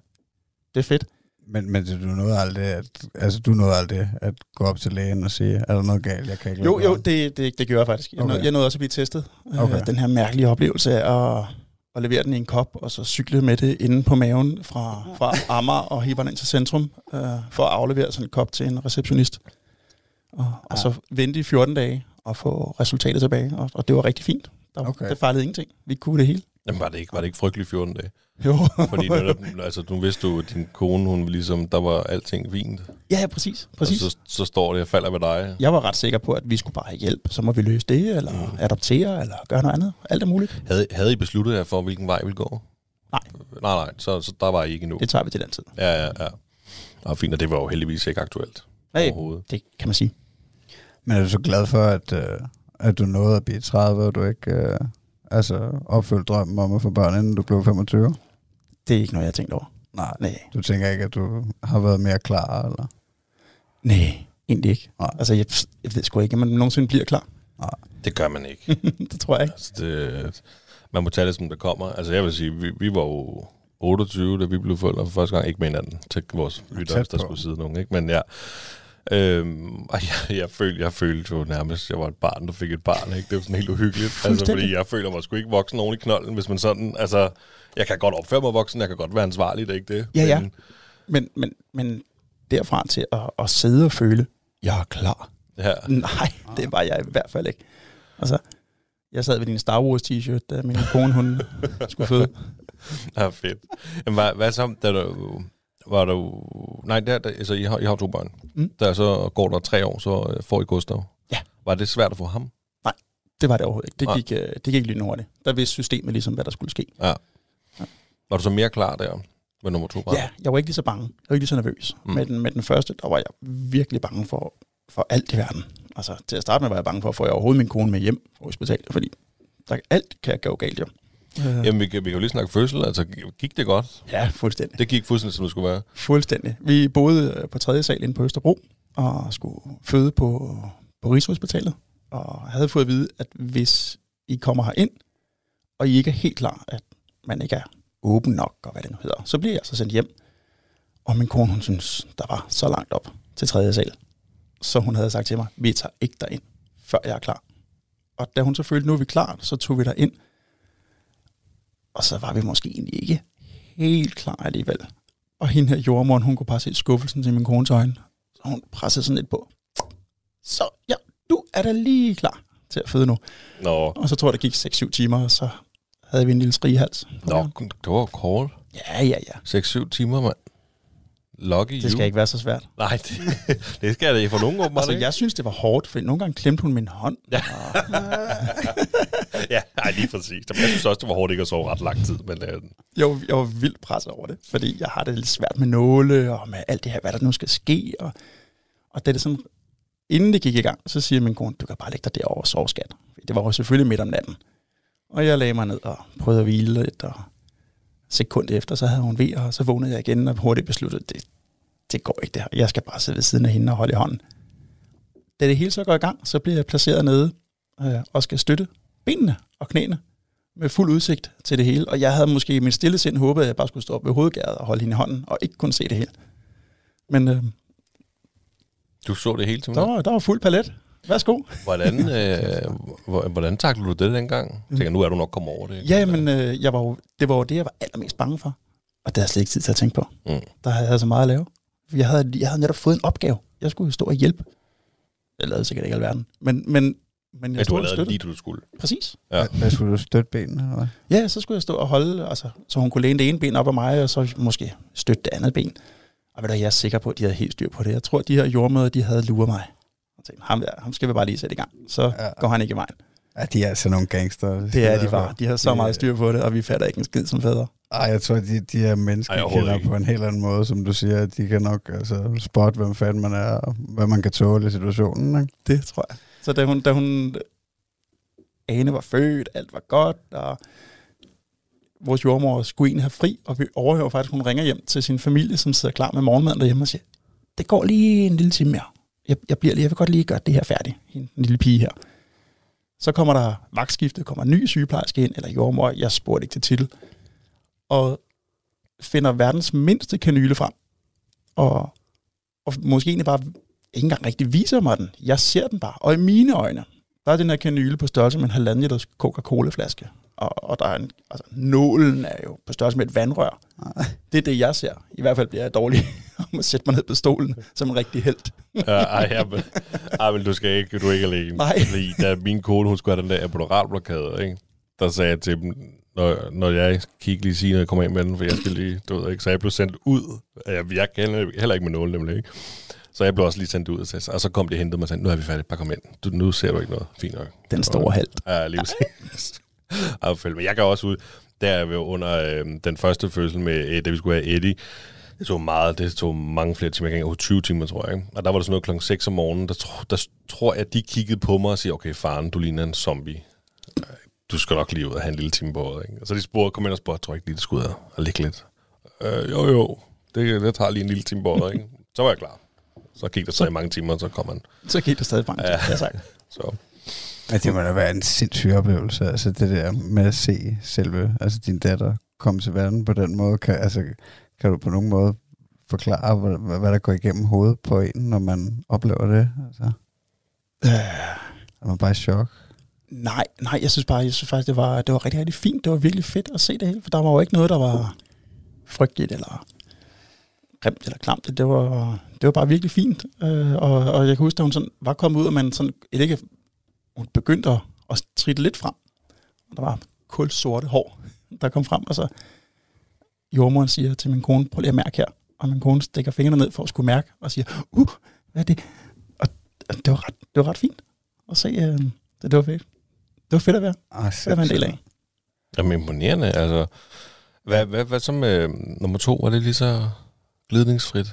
S5: det er fedt.
S8: Men, men du nåede aldrig at, altså, du nåede aldrig at gå op til lægen og sige, er der noget galt, jeg kan ikke
S5: Jo, jo,
S8: være?"
S5: det, det, det gjorde jeg faktisk. Jeg,
S8: Okay.
S5: nåede, jeg nåede også at blive testet. Okay.
S8: Okay.
S5: den her mærkelige oplevelse af at, at levere den i en kop, og så cykle med det inde på maven fra, fra Amager og hive den ind til centrum, øh, for at aflevere sådan en kop til en receptionist. Og, og så vente i 14 dage og få resultatet tilbage, og, og det var rigtig fint. Der,
S8: okay.
S5: Det fejlede ingenting. Vi kunne det hele.
S7: Jamen, var det ikke, var det ikke frygteligt 14 dage?
S5: Jo.
S7: Fordi netop, altså, nu vidste du, at din kone, hun ligesom, der var alting fint.
S5: ja, ja, præcis. præcis.
S7: Og så, så står det og falder ved dig.
S5: Jeg var ret sikker på, at vi skulle bare have hjælp. Så må vi løse det, eller mm. adoptere, eller gøre noget andet. Alt er muligt.
S7: Havde, havde I besluttet jer for, hvilken vej I ville gå?
S5: Nej.
S7: Nej, nej, så, så der var I ikke endnu.
S5: Det tager vi til den tid.
S7: Ja, ja, ja. Og fint, og det var jo heldigvis ikke aktuelt
S5: Nej,
S7: overhovedet.
S5: det kan man sige.
S8: Men er du så glad for, at, øh, at du nåede at blive 30, og du ikke øh, altså, opfyldte drømmen om at få børn, inden du blev 25?
S5: Det er ikke noget, jeg har tænkt over.
S8: Nej.
S5: Nej,
S8: Du tænker ikke, at du har været mere klar? Eller?
S5: nej egentlig ikke.
S8: Nej.
S5: Altså, jeg, jeg ved sgu ikke, om man nogensinde bliver klar.
S7: Det gør man ikke.
S5: det tror jeg ikke.
S7: altså, det, man må tage det, som det kommer. Altså, jeg vil sige, vi, vi var jo 28, da vi blev forældre for første gang. Ikke med hinanden til vores lyttere, hvis der skulle sidde nogen. Ikke? Men ja, øhm, og jeg, jeg, følte, jeg følte jo nærmest, jeg var et barn, der fik et barn. Ikke? Det var sådan helt uhyggeligt. Altså, fordi jeg føler mig sgu ikke voksen oven i knolden, hvis man sådan... Altså, jeg kan godt opføre mig voksen, jeg kan godt være ansvarlig, det er ikke det.
S5: Ja, ja.
S7: Men,
S5: Men, men, men derfra til at, at sidde og føle, jeg er klar.
S7: Ja.
S5: Nej, det var jeg i hvert fald ikke. Altså, jeg sad ved din Star Wars t-shirt, da min kone, hun skulle føde.
S7: Ja, fedt. Jamen, hvad, hvad så, da du, var du... Nej, der, der, altså, I har, I har to børn.
S5: Mm.
S7: Der så går der tre år, så får I Gustav.
S5: Ja.
S7: Var det svært at få ham?
S5: Det var det overhovedet ikke. Det
S7: Nej.
S5: gik, øh, det gik lynhurtigt. Der vidste systemet ligesom, hvad der skulle ske.
S7: Var du så mere klar der med nummer to?
S5: Ja, jeg var ikke lige så bange. Jeg var ikke lige så nervøs.
S7: Mm.
S5: Mm. Med, den, med den første, der var jeg virkelig bange for, for alt i verden. Altså, til at starte med var jeg bange for, at få jeg overhovedet min kone med hjem fra hospitalet, fordi der, alt kan gå galt jo. Øh,
S7: Jamen, vi, kan- vi kan jo lige snakke fødsel. Altså, gik det godt?
S5: ja, fuldstændig.
S7: Det gik fuldstændig, som det skulle være.
S5: Fuldstændig. Vi boede øh, på tredje sal inde på Østerbro, og skulle føde på, på Rigshospitalet, og havde fået at vide, at hvis I kommer her ind, og I ikke er helt klar, at man ikke er åben nok, og hvad det nu hedder, så bliver jeg så sendt hjem. Og min kone, hun synes, der var så langt op til tredje sal. Så hun havde sagt til mig, vi tager ikke derind, før jeg er klar. Og da hun så følte, nu er vi klar, så tog vi derind. Og så var vi måske egentlig ikke helt klar alligevel. Og hende her jordmoren, hun kunne bare se skuffelsen til min kones øjne. Så hun pressede sådan lidt på. Så ja, du er da lige klar til at føde nu.
S7: Nå,
S5: Og så tror jeg, der gik 6-7 timer, og så havde vi en lille strigehals.
S7: Nå det var kort.
S5: Ja, ja, ja.
S7: 6-7 timer, mand. Lucky
S5: Det skal
S7: you.
S5: ikke være så svært.
S7: Nej, det, det skal det for nogen åbenbart
S5: Altså,
S7: ikke.
S5: jeg synes, det var hårdt, for nogle gange klemte hun min hånd.
S7: Ja. ja, nej, lige præcis. Jeg synes også, det var hårdt ikke at sove ret lang tid. Men, øh,
S5: Jeg var, jeg var vildt presset over det, fordi jeg har det lidt svært med nåle, og med alt det her, hvad der nu skal ske. Og, og det er sådan, inden det gik i gang, så siger min kone, du kan bare lægge dig derovre og sove, skat. Det var jo selvfølgelig midt om natten. Og jeg lagde mig ned og prøvede at hvile lidt, og sekund efter, så havde hun ved, og så vågnede jeg igen og hurtigt besluttede, det, det går ikke det her. Jeg skal bare sidde ved siden af hende og holde i hånden. Da det hele så går i gang, så bliver jeg placeret nede øh, og skal støtte benene og knæene med fuld udsigt til det hele. Og jeg havde måske i min stille sind håbet, at jeg bare skulle stå op ved hovedgæret og holde hende i hånden, og ikke kunne se det hele. Men øh,
S7: du så det hele til
S5: der, var, der var fuld palet. Værsgo.
S7: Hvordan, øh, hvor- hvordan taklede du det dengang? Jeg tænker, nu er du nok kommet over det.
S5: Ja, men øh, jeg var jo, det var jo det, jeg var allermest bange for. Og det havde jeg slet ikke tid til at tænke på.
S7: Mm.
S5: Der havde jeg så meget at lave. Jeg havde, jeg havde netop fået en opgave. Jeg skulle stå og hjælpe. Jeg lavede sikkert ikke alverden. Men, men, men jeg
S7: Ja, du
S5: stod
S7: har
S5: og
S7: lavet lige, du skulle.
S5: Præcis.
S7: Ja.
S8: Hvad skulle du støtte benene? Eller?
S5: Ja, så skulle jeg stå og holde, altså, så hun kunne læne det ene ben op af mig, og så måske støtte det andet ben. Og ved du, jeg er sikker på, at de havde helt styr på det. Jeg tror, at de her jordmøder, de havde luret mig. Jeg tænkte, ham, der, ham skal vi bare lige sætte i gang. Så
S8: Ja.
S5: går han ikke i vejen.
S8: Ja, de er altså nogle gangster.
S5: Det er de bare. De har så
S8: Det-
S5: meget styr på det, og vi fatter ikke en skid som fædre.
S8: Ej, jeg tror, de, de her mennesker
S7: Ej,
S8: kender
S7: ikke.
S8: på en helt anden måde, som du siger. De kan nok altså, spotte, hvem fanden man er, og hvad man kan tåle i situationen. Ikke?
S5: Det tror jeg. Så da hun, da hun Ane var født, alt var godt, og vores jordmor skulle egentlig have fri, og vi overhører faktisk, hun ringer hjem til sin familie, som sidder klar med morgenmaden derhjemme og siger, det går lige en lille time mere. Jeg, jeg, bliver lige, jeg vil godt lige gøre det her færdigt, en lille pige her. Så kommer der vagtskifte, kommer en ny sygeplejerske ind, eller jordmor, jeg spurgte ikke til titel, og finder verdens mindste kanyle frem, og, og måske egentlig bare ikke engang rigtig viser mig den. Jeg ser den bare. Og i mine øjne, der er den her kanyle på størrelse med en halvanden liters Coca-Cola-flaske. Og, og der er en, altså, nålen er jo på størrelse med et vandrør. Det er det, jeg ser. I hvert fald bliver jeg dårlig om at sætte mig ned på stolen som en rigtig held.
S7: Ja, ej, ja, men, ej, men du skal ikke, du er ikke alene.
S5: Nej.
S7: Fordi da min kone, hun skulle have den der apodoralblokade, ikke? der sagde jeg til dem, når, når jeg kigge lige sige, når jeg kommer ind med den, for jeg skal lige, du ved ikke, så jeg blev sendt ud. Jeg, jeg kan heller- heller ikke med nålen, nemlig, ikke? Så jeg blev også lige sendt ud, og så, og så kom de og hentede mig og sagde, nu er vi færdige, bare kom ind. Du, nu ser du ikke noget. Fint nok.
S5: Den store held.
S7: Ja, lige præcis. Fedt. Men jeg kan også ud, der er under øh, den første fødsel med, øh, da vi skulle have Eddie, det tog meget, det tog mange flere timer, jeg kan ikke engang huske 20 timer, tror jeg. Og der var det sådan noget klokken 6 om morgenen, der, tro, der tror jeg, at de kiggede på mig og siger, okay, faren, du ligner en zombie. Du skal nok lige ud og have en lille time på året. Ikke? Og så de spurgte, kom ind og spurgte, tror jeg ikke lige, det skulle ud og ligge lidt. Øh, jo, jo, det, det tager lige en lille time på året. Ikke? Så var jeg klar. Så gik der så i mange timer, og så kom han.
S5: Så gik der stadig bange.
S7: Ja.
S5: Ja. Ja, sagt.
S7: Så.
S8: Ja, det må da være en sindssyg oplevelse, altså det der med at se selve, altså din datter komme til verden på den måde. Kan, altså, kan du på nogen måde forklare, hvad, hvad der går igennem hovedet på en, når man oplever det? Altså,
S5: Øh,
S8: er man bare i chok?
S5: nej, nej, jeg synes bare, jeg synes faktisk, det var, det var rigtig, rigtig fint. Det var virkelig fedt at se det hele, for der var jo ikke noget, der var frygteligt, eller grimt eller klamt. Det var, det var bare virkelig fint. Øh, og, og jeg kan huske, at hun sådan var kommet ud, og man sådan, ikke, hun begyndte at, at tritte lidt frem. Og der var kul sorte hår, der kom frem, og så jordmoren siger til min kone, prøv lige at mærke her. Og min kone stikker fingrene ned for at skulle mærke, og siger, uh, hvad er det? Og det var ret, det var ret fint at se. Øh, det, det var fedt. Det var fedt at være,
S8: Ah,
S5: fedt at være en del af.
S7: Jamen imponerende, altså. Hvad, hvad, hvad så med nummer to? Var det lige så glidningsfrit?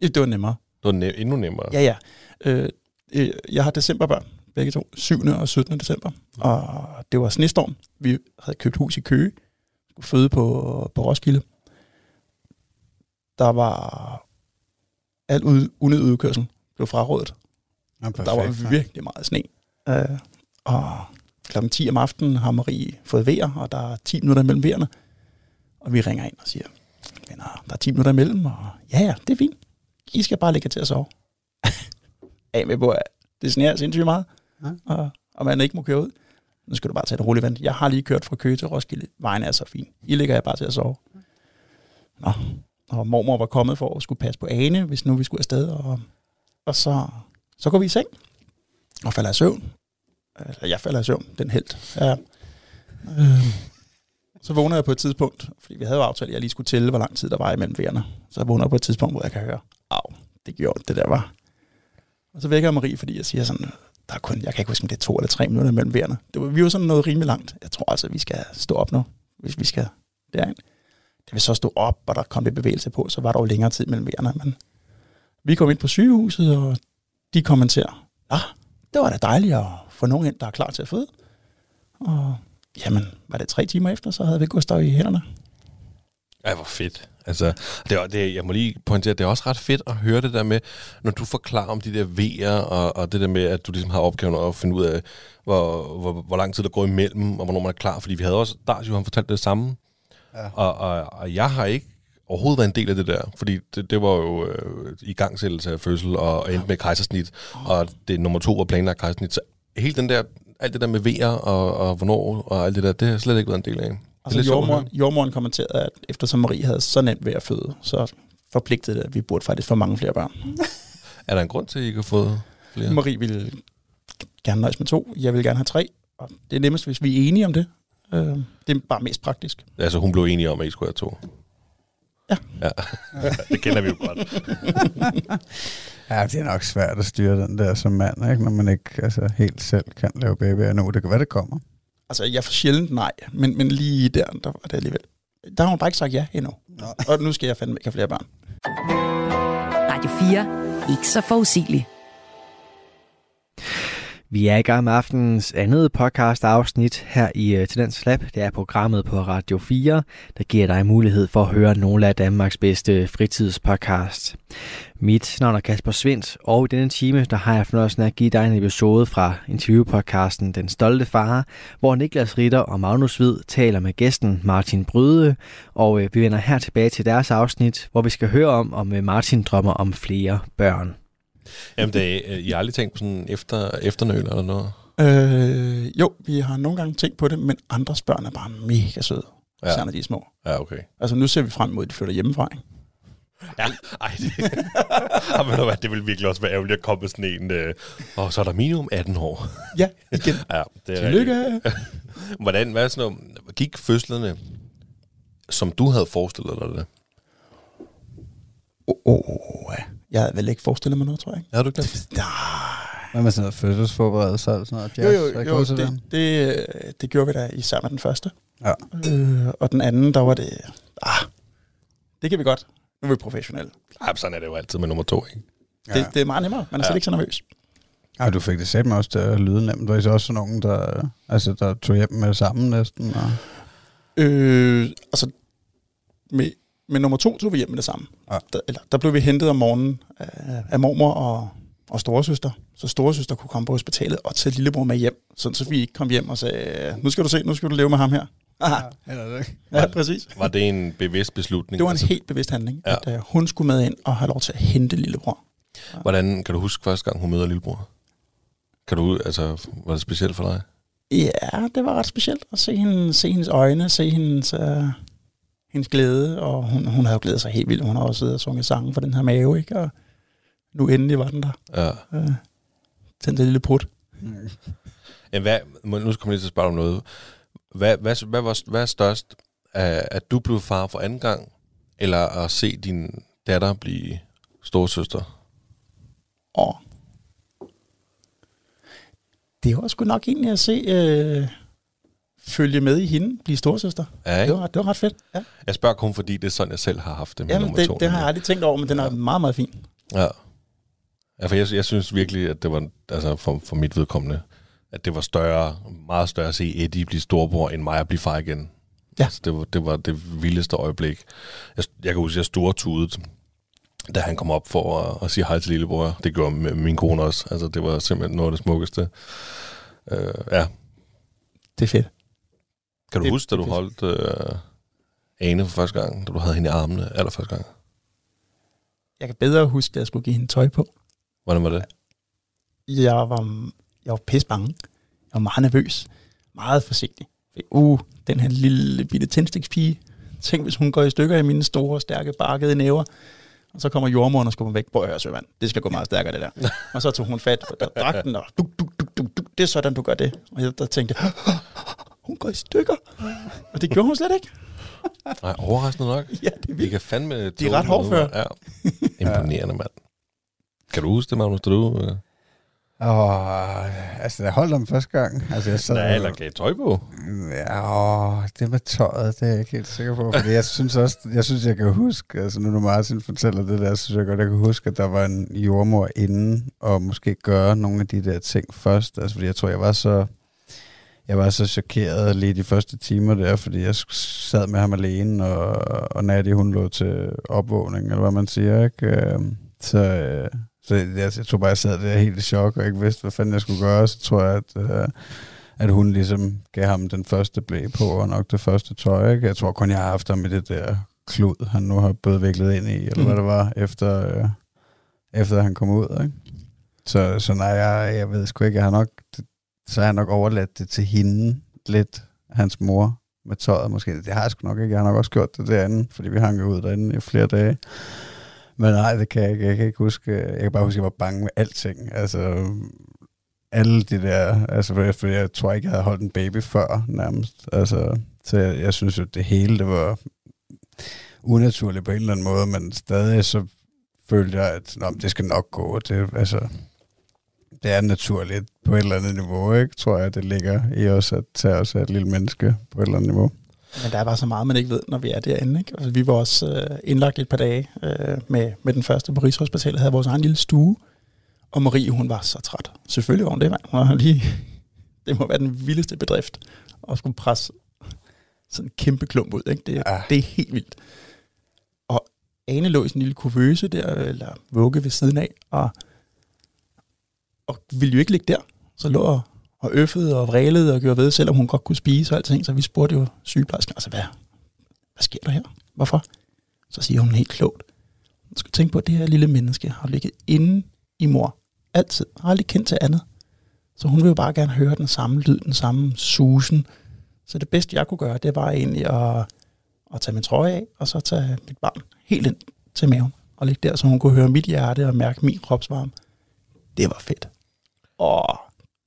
S5: Ja, Det var nemmere.
S7: Det var ne- endnu nemmere.
S5: Ja, ja. Øh, øh, jeg har decemberbørn, begge to, 7. og 17. december. Og det var snestorm. Vi havde købt hus i Køge, skulle føde på, på Roskilde. Der var alt ud, unødig udkørsel blev frarådet.
S8: Ja, perfekt,
S5: Der var virkelig meget sne. Øh, og klokken 10 om aftenen har Marie fået vejr, og der er 10 minutter imellem vejerne. Og vi ringer ind og siger, venner, der er 10 minutter imellem, og ja, ja, det er fint. I skal bare ligge til at sove. af med på, det sneer sindssygt meget,
S8: Ja.
S5: og, og man ikke må køre ud. Nu skal du bare tage det roligt vent. Jeg har lige kørt fra Køge til Roskilde. Vejen er så fin. I ligger jeg bare til at sove. Nå. Og mormor var kommet for at skulle passe på Ane, hvis nu vi skulle afsted. Og, og så, så går vi i seng og falder i søvn. Eller jeg falder i søvn, den held. Ja. Øh, så vågner jeg på et tidspunkt, fordi vi havde jo aftalt, at jeg lige skulle tælle, hvor lang tid der var imellem vejerne. Så jeg vågner på et tidspunkt, hvor jeg kan høre, au, det gjorde det der var. Og så vækker jeg Marie, fordi jeg siger sådan, der er kun, jeg kan ikke huske, om det er to eller tre minutter mellem vejerne. Det var, vi var sådan noget rimelig langt. Jeg tror altså, vi skal stå op nu, hvis vi skal derind. Da vi så stod op, og der kom lidt bevægelse på, så var der jo længere tid mellem vejerne. Men vi kom ind på sygehuset, og de kommenterer, Nå, det var da dejligt at få nogen ind, der er klar til at føde. Og jamen, var det tre timer efter, så havde vi Gustav i hænderne.
S7: Ej, hvor fedt. Altså, det er, det jeg må lige pointere, det er også ret fedt at høre det der med, når du forklarer om de der V'er, og, og det der med, at du ligesom har opgaven at finde ud af, hvor, hvor, hvor lang tid der går imellem, og hvornår man er klar. Fordi vi havde også, Darsjo han fortalt det samme,
S8: Ja.
S7: og, og, og jeg har ikke overhovedet været en del af det der, fordi det, det var jo øh, i gangsættelse af fødsel, og endte med kejsersnit, og det nummer to var planlagt kejsersnit. Så hele den der, alt det der med V'er, og, og hvornår, og alt det der, det har jeg slet ikke været en del af.
S5: Altså jordmoren, jordmoren kommenterede, at eftersom Marie havde så nemt ved at føde, så forpligtede det, at vi burde faktisk få mange flere børn.
S7: Er der en grund til, at I ikke har fået flere?
S5: Marie ville gerne nøjes med to, jeg vil gerne have tre, og det er nemmest, hvis vi er enige om det. Øh, det er bare mest praktisk.
S7: Altså, hun blev enig om, at I skulle have to.
S5: Ja.
S7: ja. det kender vi jo godt.
S8: Ja, det er nok svært at styre den der som mand, ikke? når man ikke altså, helt selv kan lave babyer nu. Det kan være, det kommer.
S5: Altså, jeg får sjældent nej, men, men lige der, der var det alligevel. Der har hun bare ikke sagt ja endnu. Og nu skal jeg fandme ikke have flere børn.
S2: Radio 4. Ikke så forudsigeligt.
S3: Vi er i gang med aftenens andet podcast afsnit her i øh, Tendens Lab. Det er programmet på Radio 4, der giver dig mulighed for at høre nogle af Danmarks bedste fritidspodcast. Mit navn er Kasper Svendt, og i denne time der har jeg fornøjelsen af at give dig en episode fra interviewpodcasten Den Stolte Far, hvor Niklas Ritter og Magnus Hvid taler med gæsten Martin Bryde, og øh, vi vender her tilbage til deres afsnit, hvor vi skal høre om, om øh, Martin drømmer om flere børn.
S7: Jamen, det er, I har aldrig tænkt på sådan efter, efternøl eller noget?
S5: Øh, jo, vi har nogle gange tænkt på det, men andres børn er bare mega søde,
S7: Ja.
S5: især når de er små.
S7: Ja, okay.
S5: Altså nu ser vi frem mod, at de flytter hjemmefra. Ikke?
S7: Ja, ej, det, ved du det vil virkelig også være ærgerligt at komme med sådan en, øh, og så er der minimum 18 år.
S5: Ja, igen.
S7: Ja, det er
S5: Tillykke.
S7: Hvordan, hvad sådan noget, gik fødslerne, som du havde forestillet dig det?
S5: Åh, oh, ja. Jeg havde vel ikke forestillet mig noget, tror jeg. ikke.
S7: Havde du ikke det?
S5: Nej.
S8: Hvad med sådan noget fødselsforberedelse og sådan noget?
S5: Jo,
S8: Jazz?
S5: jo, jo
S8: til
S5: det, det, det gjorde vi da især med den første.
S8: Ja.
S5: Øh, og den anden, der var det... Ah, det kan vi godt. Nu er vi professionelle.
S7: Ja, sådan er det jo altid med nummer to, ikke?
S5: Ja. Det, det er meget nemmere. Man er slet
S7: Ja.
S5: ikke så nervøs.
S8: Ja, du fik det sæt mig også til at lyde nemt. Var I så også sådan nogen, der, altså, der tog hjem med det samme næsten? Og...
S5: Øh, altså, med, med nummer to tog vi hjem med det samme.
S8: Ja.
S5: Der, eller, der blev vi hentet om morgenen af, af mormor og, og storesøster. Så storesøster kunne komme på hospitalet og tage lillebror med hjem. Sådan, så vi ikke kom hjem og sagde, nu skal du se, nu skal du leve med ham her. Aha.
S8: Eller det.
S5: Ja, præcis.
S7: Var det en bevidst beslutning?
S5: Det var en
S7: Altså,
S5: helt bevidst handling,
S7: Ja.
S5: ja. at uh, hun skulle med ind og have lov til at hente lillebror.
S7: Hvordan kan du huske første gang, hun møder lillebror? Kan du, altså, var det specielt for dig?
S5: Ja, det var ret specielt at se, hende, se hendes øjne, se hendes, uh, hendes glæde, og hun, hun havde jo glædet sig helt vildt. Hun har også siddet og sunget sange for den her mave, ikke? Og nu endelig var den der.
S7: Ja.
S5: Øh, den der lille prut.
S7: Ja, hvad, nu skal man lige til at spørge om noget. Hvad, hvad, hvad, var, hvad er størst? At, at du blev far for anden gang, eller at se din datter blive storsøster?
S5: Og det var sgu nok egentlig at se øh, følge med i hende, blive storsøster.
S7: Ja,
S5: Det var, det var ret fedt. Ja.
S7: Jeg spørger kun, fordi det er sådan, jeg selv har haft det med
S5: Jamen,
S7: nummer
S5: det,
S7: to.
S5: det har jeg aldrig tænkt over, men den er meget, meget fin.
S7: Ja. ja for jeg, jeg synes virkelig, at det var, altså for, for mit vedkommende, at det var større, meget større at se Eddie blive storbror, end mig at blive far igen.
S5: Ja.
S7: Altså, det, var, det var det vildeste øjeblik. Jeg, jeg kan huske, at jeg stortudede, da han kom op for at, at sige hej til lillebror. Det gjorde min, min kone også. Altså, det var simpelthen noget af det smukkeste. Øh, ja.
S5: Det er fedt.
S7: Kan du
S5: Det-
S7: huske, da du holdt øh, Ane for første gang, da du havde hende i armene allerførste gang?
S5: Jeg kan bedre huske, at jeg skulle give hende tøj på.
S7: Hvordan var det?
S5: Jeg var, jeg var pisse bange. Jeg var meget nervøs. Meget forsigtig. Uh, den her lille bitte tændstikspige. Tænk, hvis hun går i stykker i mine store, stærke, barkede næver. Og så kommer jordmoren og skubber væk. Prøv at høre, Søvand. Det skal gå meget stærkere, det der. og så tog hun fat på dragten, og duk, duk, duk, duk, duk. det er sådan, du gør det. Og jeg der tænkte, hun går i stykker. Og det gjorde hun slet ikke.
S7: Nej, overraskende nok.
S5: Ja, det er
S7: Vi
S5: vildt.
S7: kan fandme...
S5: De er ret hårdføre.
S7: Ja. Imponerende, mand. Kan du huske det, Magnus, da du... Øh...
S8: Åh, altså, jeg holdt dem første gang. Altså, jeg sad,
S7: Nej, eller gav tøj på.
S8: Ja, åh, det med tøjet, det er jeg ikke helt sikker på. Fordi jeg synes også, jeg synes, jeg kan huske, altså nu når Martin fortæller det der, så synes jeg godt, jeg kan huske, at der var en jordmor inden, og måske gøre nogle af de der ting først. Altså fordi jeg tror, jeg var så, jeg var så chokeret lige de første timer der, fordi jeg sad med ham alene, og, og Nadia, hun lå til opvågning, eller hvad man siger, ikke? Øhm, Så, øh, så jeg, jeg tror bare, jeg sad der helt i chok, og ikke vidste, hvad fanden jeg skulle gøre. Så tror jeg, at, øh, at hun ligesom gav ham den første blæ på, og nok det første tøj. Ikke? Jeg tror kun, jeg har haft ham i det der klud, han nu har blevet viklet ind i, eller
S5: Mm.
S8: hvad det var, efter, øh, efter han kom ud. Ikke? Så, så nej, jeg, jeg ved sgu ikke, jeg har nok, så har jeg nok overladt det til hende lidt, hans mor, med tøjet måske. Det har jeg sgu nok ikke. Jeg har nok også gjort det derinde, fordi vi hang jo ud derinde i flere dage. Men nej, det kan jeg ikke. Jeg kan ikke huske. Jeg kan bare huske, at jeg var bange med alting. Altså, alle de der... Altså, for jeg, for jeg tror ikke, jeg havde holdt en baby før, nærmest. Altså, så jeg, jeg synes jo, det hele, det var unaturligt på en eller anden måde, men stadig så følte jeg, at nå, det skal nok gå. Det, altså, det er naturligt på et eller andet niveau, ikke? Tror jeg, det ligger i os at tage os af et lille menneske på et eller andet niveau.
S5: Men der er bare så meget, man ikke ved, når vi er derinde. Ikke? Altså, vi var også øh, indlagt et par dage øh, med, med den første på Rigshospitalet, havde vores egen lille stue. Og Marie, hun var så træt. Selvfølgelig var hun det, mand. Hun var lige, det må være den vildeste bedrift at skulle presse sådan en kæmpe klump ud. Ikke? Det,
S8: ja.
S5: det er helt vildt. Og Ane lå i sådan en lille kuvøse der, eller vugge ved siden af, og, og ville jo ikke ligge der. Så lå og, og øffede og vrælede og gjorde ved, selvom hun godt kunne spise og alting. Så vi spurgte jo sygeplejersken, altså hvad, hvad sker der her? Hvorfor? Så siger hun helt klogt. Du skal tænke på, at det her lille menneske har ligget inde i mor. Altid. Har aldrig kendt til andet. Så hun vil jo bare gerne høre den samme lyd, den samme susen. Så det bedste, jeg kunne gøre, det var egentlig at, at tage min trøje af, og så tage mit barn helt ind til maven og ligge der, så hun kunne høre mit hjerte og mærke min kropsvarme. Det var fedt. Og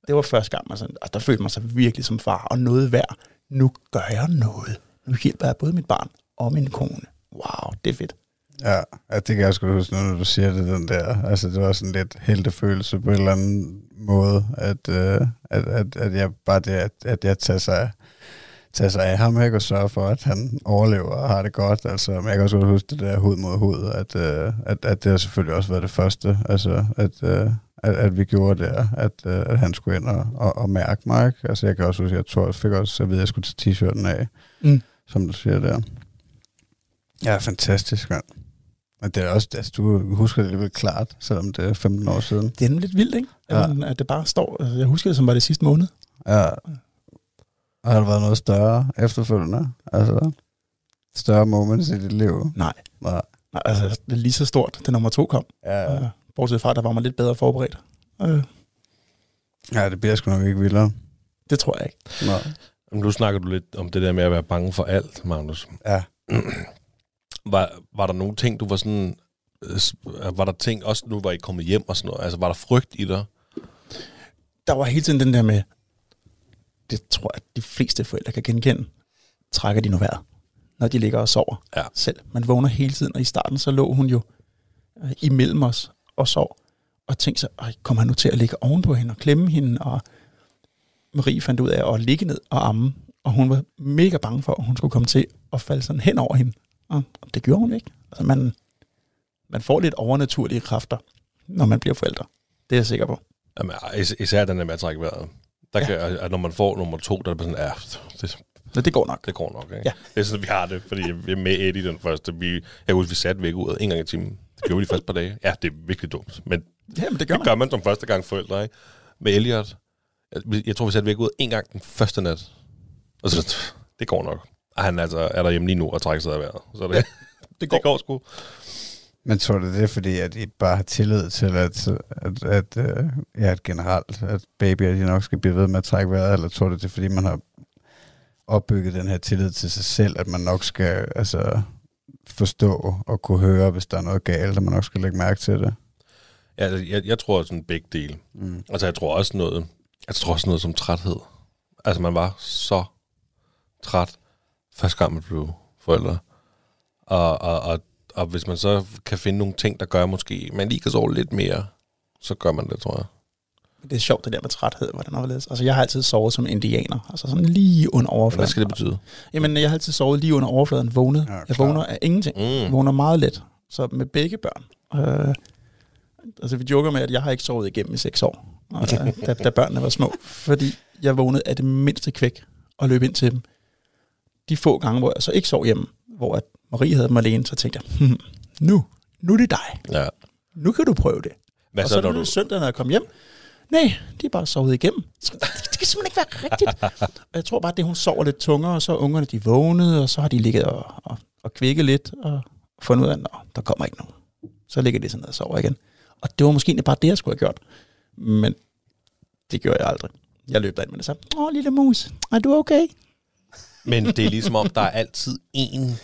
S5: det var første gang, man sådan, altså, der følte man sig virkelig som far, og noget værd. Nu gør jeg noget. Nu hjælper jeg både mit barn og min kone. Wow, det er fedt.
S8: Ja, ja, det kan jeg sgu huske, når du siger det, den der. Altså, det var sådan lidt heltefølelse på en eller anden måde, at, øh, at, at, at jeg bare det, at, at jeg tager sig, tager sig af ham, ikke, og sørger for, at han overlever og har det godt. Altså, men jeg kan også huske det der hud mod hud, at, øh, at, at det har selvfølgelig også været det første, altså, at, øh, at, at vi gjorde der, at, øh, at han skulle ind og, og, og mærke mig. Ikke? Altså, jeg kan også huske, at jeg tror, jeg fik også at vide, at jeg skulle tage t-shirten af,
S5: Mm.
S8: som du siger der. Ja, fantastisk, mand. Men det er også, altså, du husker det alligevel klart, selvom det er 15 år siden.
S5: Det er nemlig lidt vildt, ikke?
S8: Ja.
S5: Ja. At det bare står, altså, jeg husker det som var det sidste måned.
S8: Ja. Og har der været noget større efterfølgende? Altså, større moments i dit liv?
S5: Nej.
S8: Nej.
S5: Nej, altså, det er lige så stort, da nummer to kom.
S8: Ja,
S5: Ja. Bortset fra, der var man lidt bedre forberedt. Øh,
S8: ja det bliver sgu nok ikke vildere.
S5: det tror jeg ikke.
S8: Nej.
S7: Nu snakker du lidt om det der med at være bange for alt, Magnus.
S8: Ja.
S7: var, var der nogle ting, du var sådan... øh, s- Var der ting, også nu var I kommet hjem og sådan noget, altså var der frygt i dig?
S5: Der var hele tiden den der med, det tror jeg, at de fleste forældre kan genkende, trækker de nu vejret, når de ligger og sover
S7: Ja.
S5: selv. Man vågner hele tiden, og i starten så lå hun jo øh, imellem os og sov, og tænkte sig, "Ej, kommer han nu til at ligge ovenpå hende og klemme hende, og Marie fandt ud af at ligge ned og amme, og hun var mega bange for, at hun skulle komme til at falde sådan hen over hende. Og det gjorde hun ikke. Altså man, man får lidt overnaturlige kræfter, når man bliver forældre. Det er jeg sikker på.
S7: Jamen, is- især den der med at trække vejret. Der
S5: Ja.
S7: kan, at når man får nummer to, der er sådan, ja, det,
S5: Så det går nok.
S7: det går nok. Ikke?
S5: Ja.
S7: Det er sådan, vi har det, fordi vi er med Eddie den første. Vi, jeg kan huske, vi satte væk ud en gang i timen. Det gjorde vi de første par dage. Ja, det er virkelig dumt. Men
S5: Ja, men det gør
S7: det
S5: man.
S7: gør man som første gang forældre, ikke? Med Elliot. Jeg, jeg tror, vi satte væk ud en gang den første nat. Og så, det går nok. Og han altså, er der hjemme lige nu og trækker sig af vejret. Så det,
S5: Det går.
S7: det går sgu.
S8: Men tror du det er fordi, at I bare har tillid til, at, at, at, øh, ja, at generelt, at babyer de nok skal blive ved med at trække vejret, eller tror du det er fordi, man har opbygget den her tillid til sig selv, at man nok skal altså, forstå og kunne høre, hvis der er noget galt, og man nok skal lægge mærke til det?
S7: Ja, altså, jeg, jeg tror sådan begge dele.
S8: Mm.
S7: Altså, jeg tror også noget, jeg tror også noget som træthed. Altså, man var så træt, første gang man blev forældre. Og, og, og, og hvis man så kan finde nogle ting, der gør måske, man lige kan sove lidt mere, så gør man det, tror jeg.
S5: Det er sjovt, det der med træthed, hvordan det overledes. Altså, jeg har altid sovet som indianer. Altså sådan lige under overfladen.
S7: Hvad skal det betyde?
S5: Jamen, jeg har altid sovet lige under overfladen, vågnet.
S8: Ja,
S5: jeg vågner af ingenting.
S7: Mm.
S5: Jeg vågner meget let. Så med begge børn. Øh, altså, vi joker med, at jeg har ikke sovet igennem i seks år, og, øh, da, da børnene var små. Fordi jeg vågnede af det mindste kvæk og løb ind til dem. De få gange, hvor jeg så ikke sov hjemme, hvor at Marie havde dem alene, så tænkte jeg, hmm, nu, nu er det dig.
S7: Ja.
S5: Nu kan du prøve det.
S7: Hvad
S5: og
S7: så,
S5: så,
S7: når
S5: når
S7: du...
S5: søndag, når jeg kom hjem, nej, de er bare sovet igennem. Det, det kan simpelthen ikke være rigtigt. og jeg tror bare, at det hun sover lidt tungere, og så er ungerne de vågnede, og så har de ligget og, og, og kvikket lidt, og fundet ud af, at der kommer ikke nogen. Så ligger de sådan ned og sover igen. Og det var måske egentlig bare det, jeg skulle have gjort. Men det gjorde jeg aldrig. Jeg løb derind med det samme. Åh, lille mus, er du okay?
S7: Men det er ligesom om, der er altid en,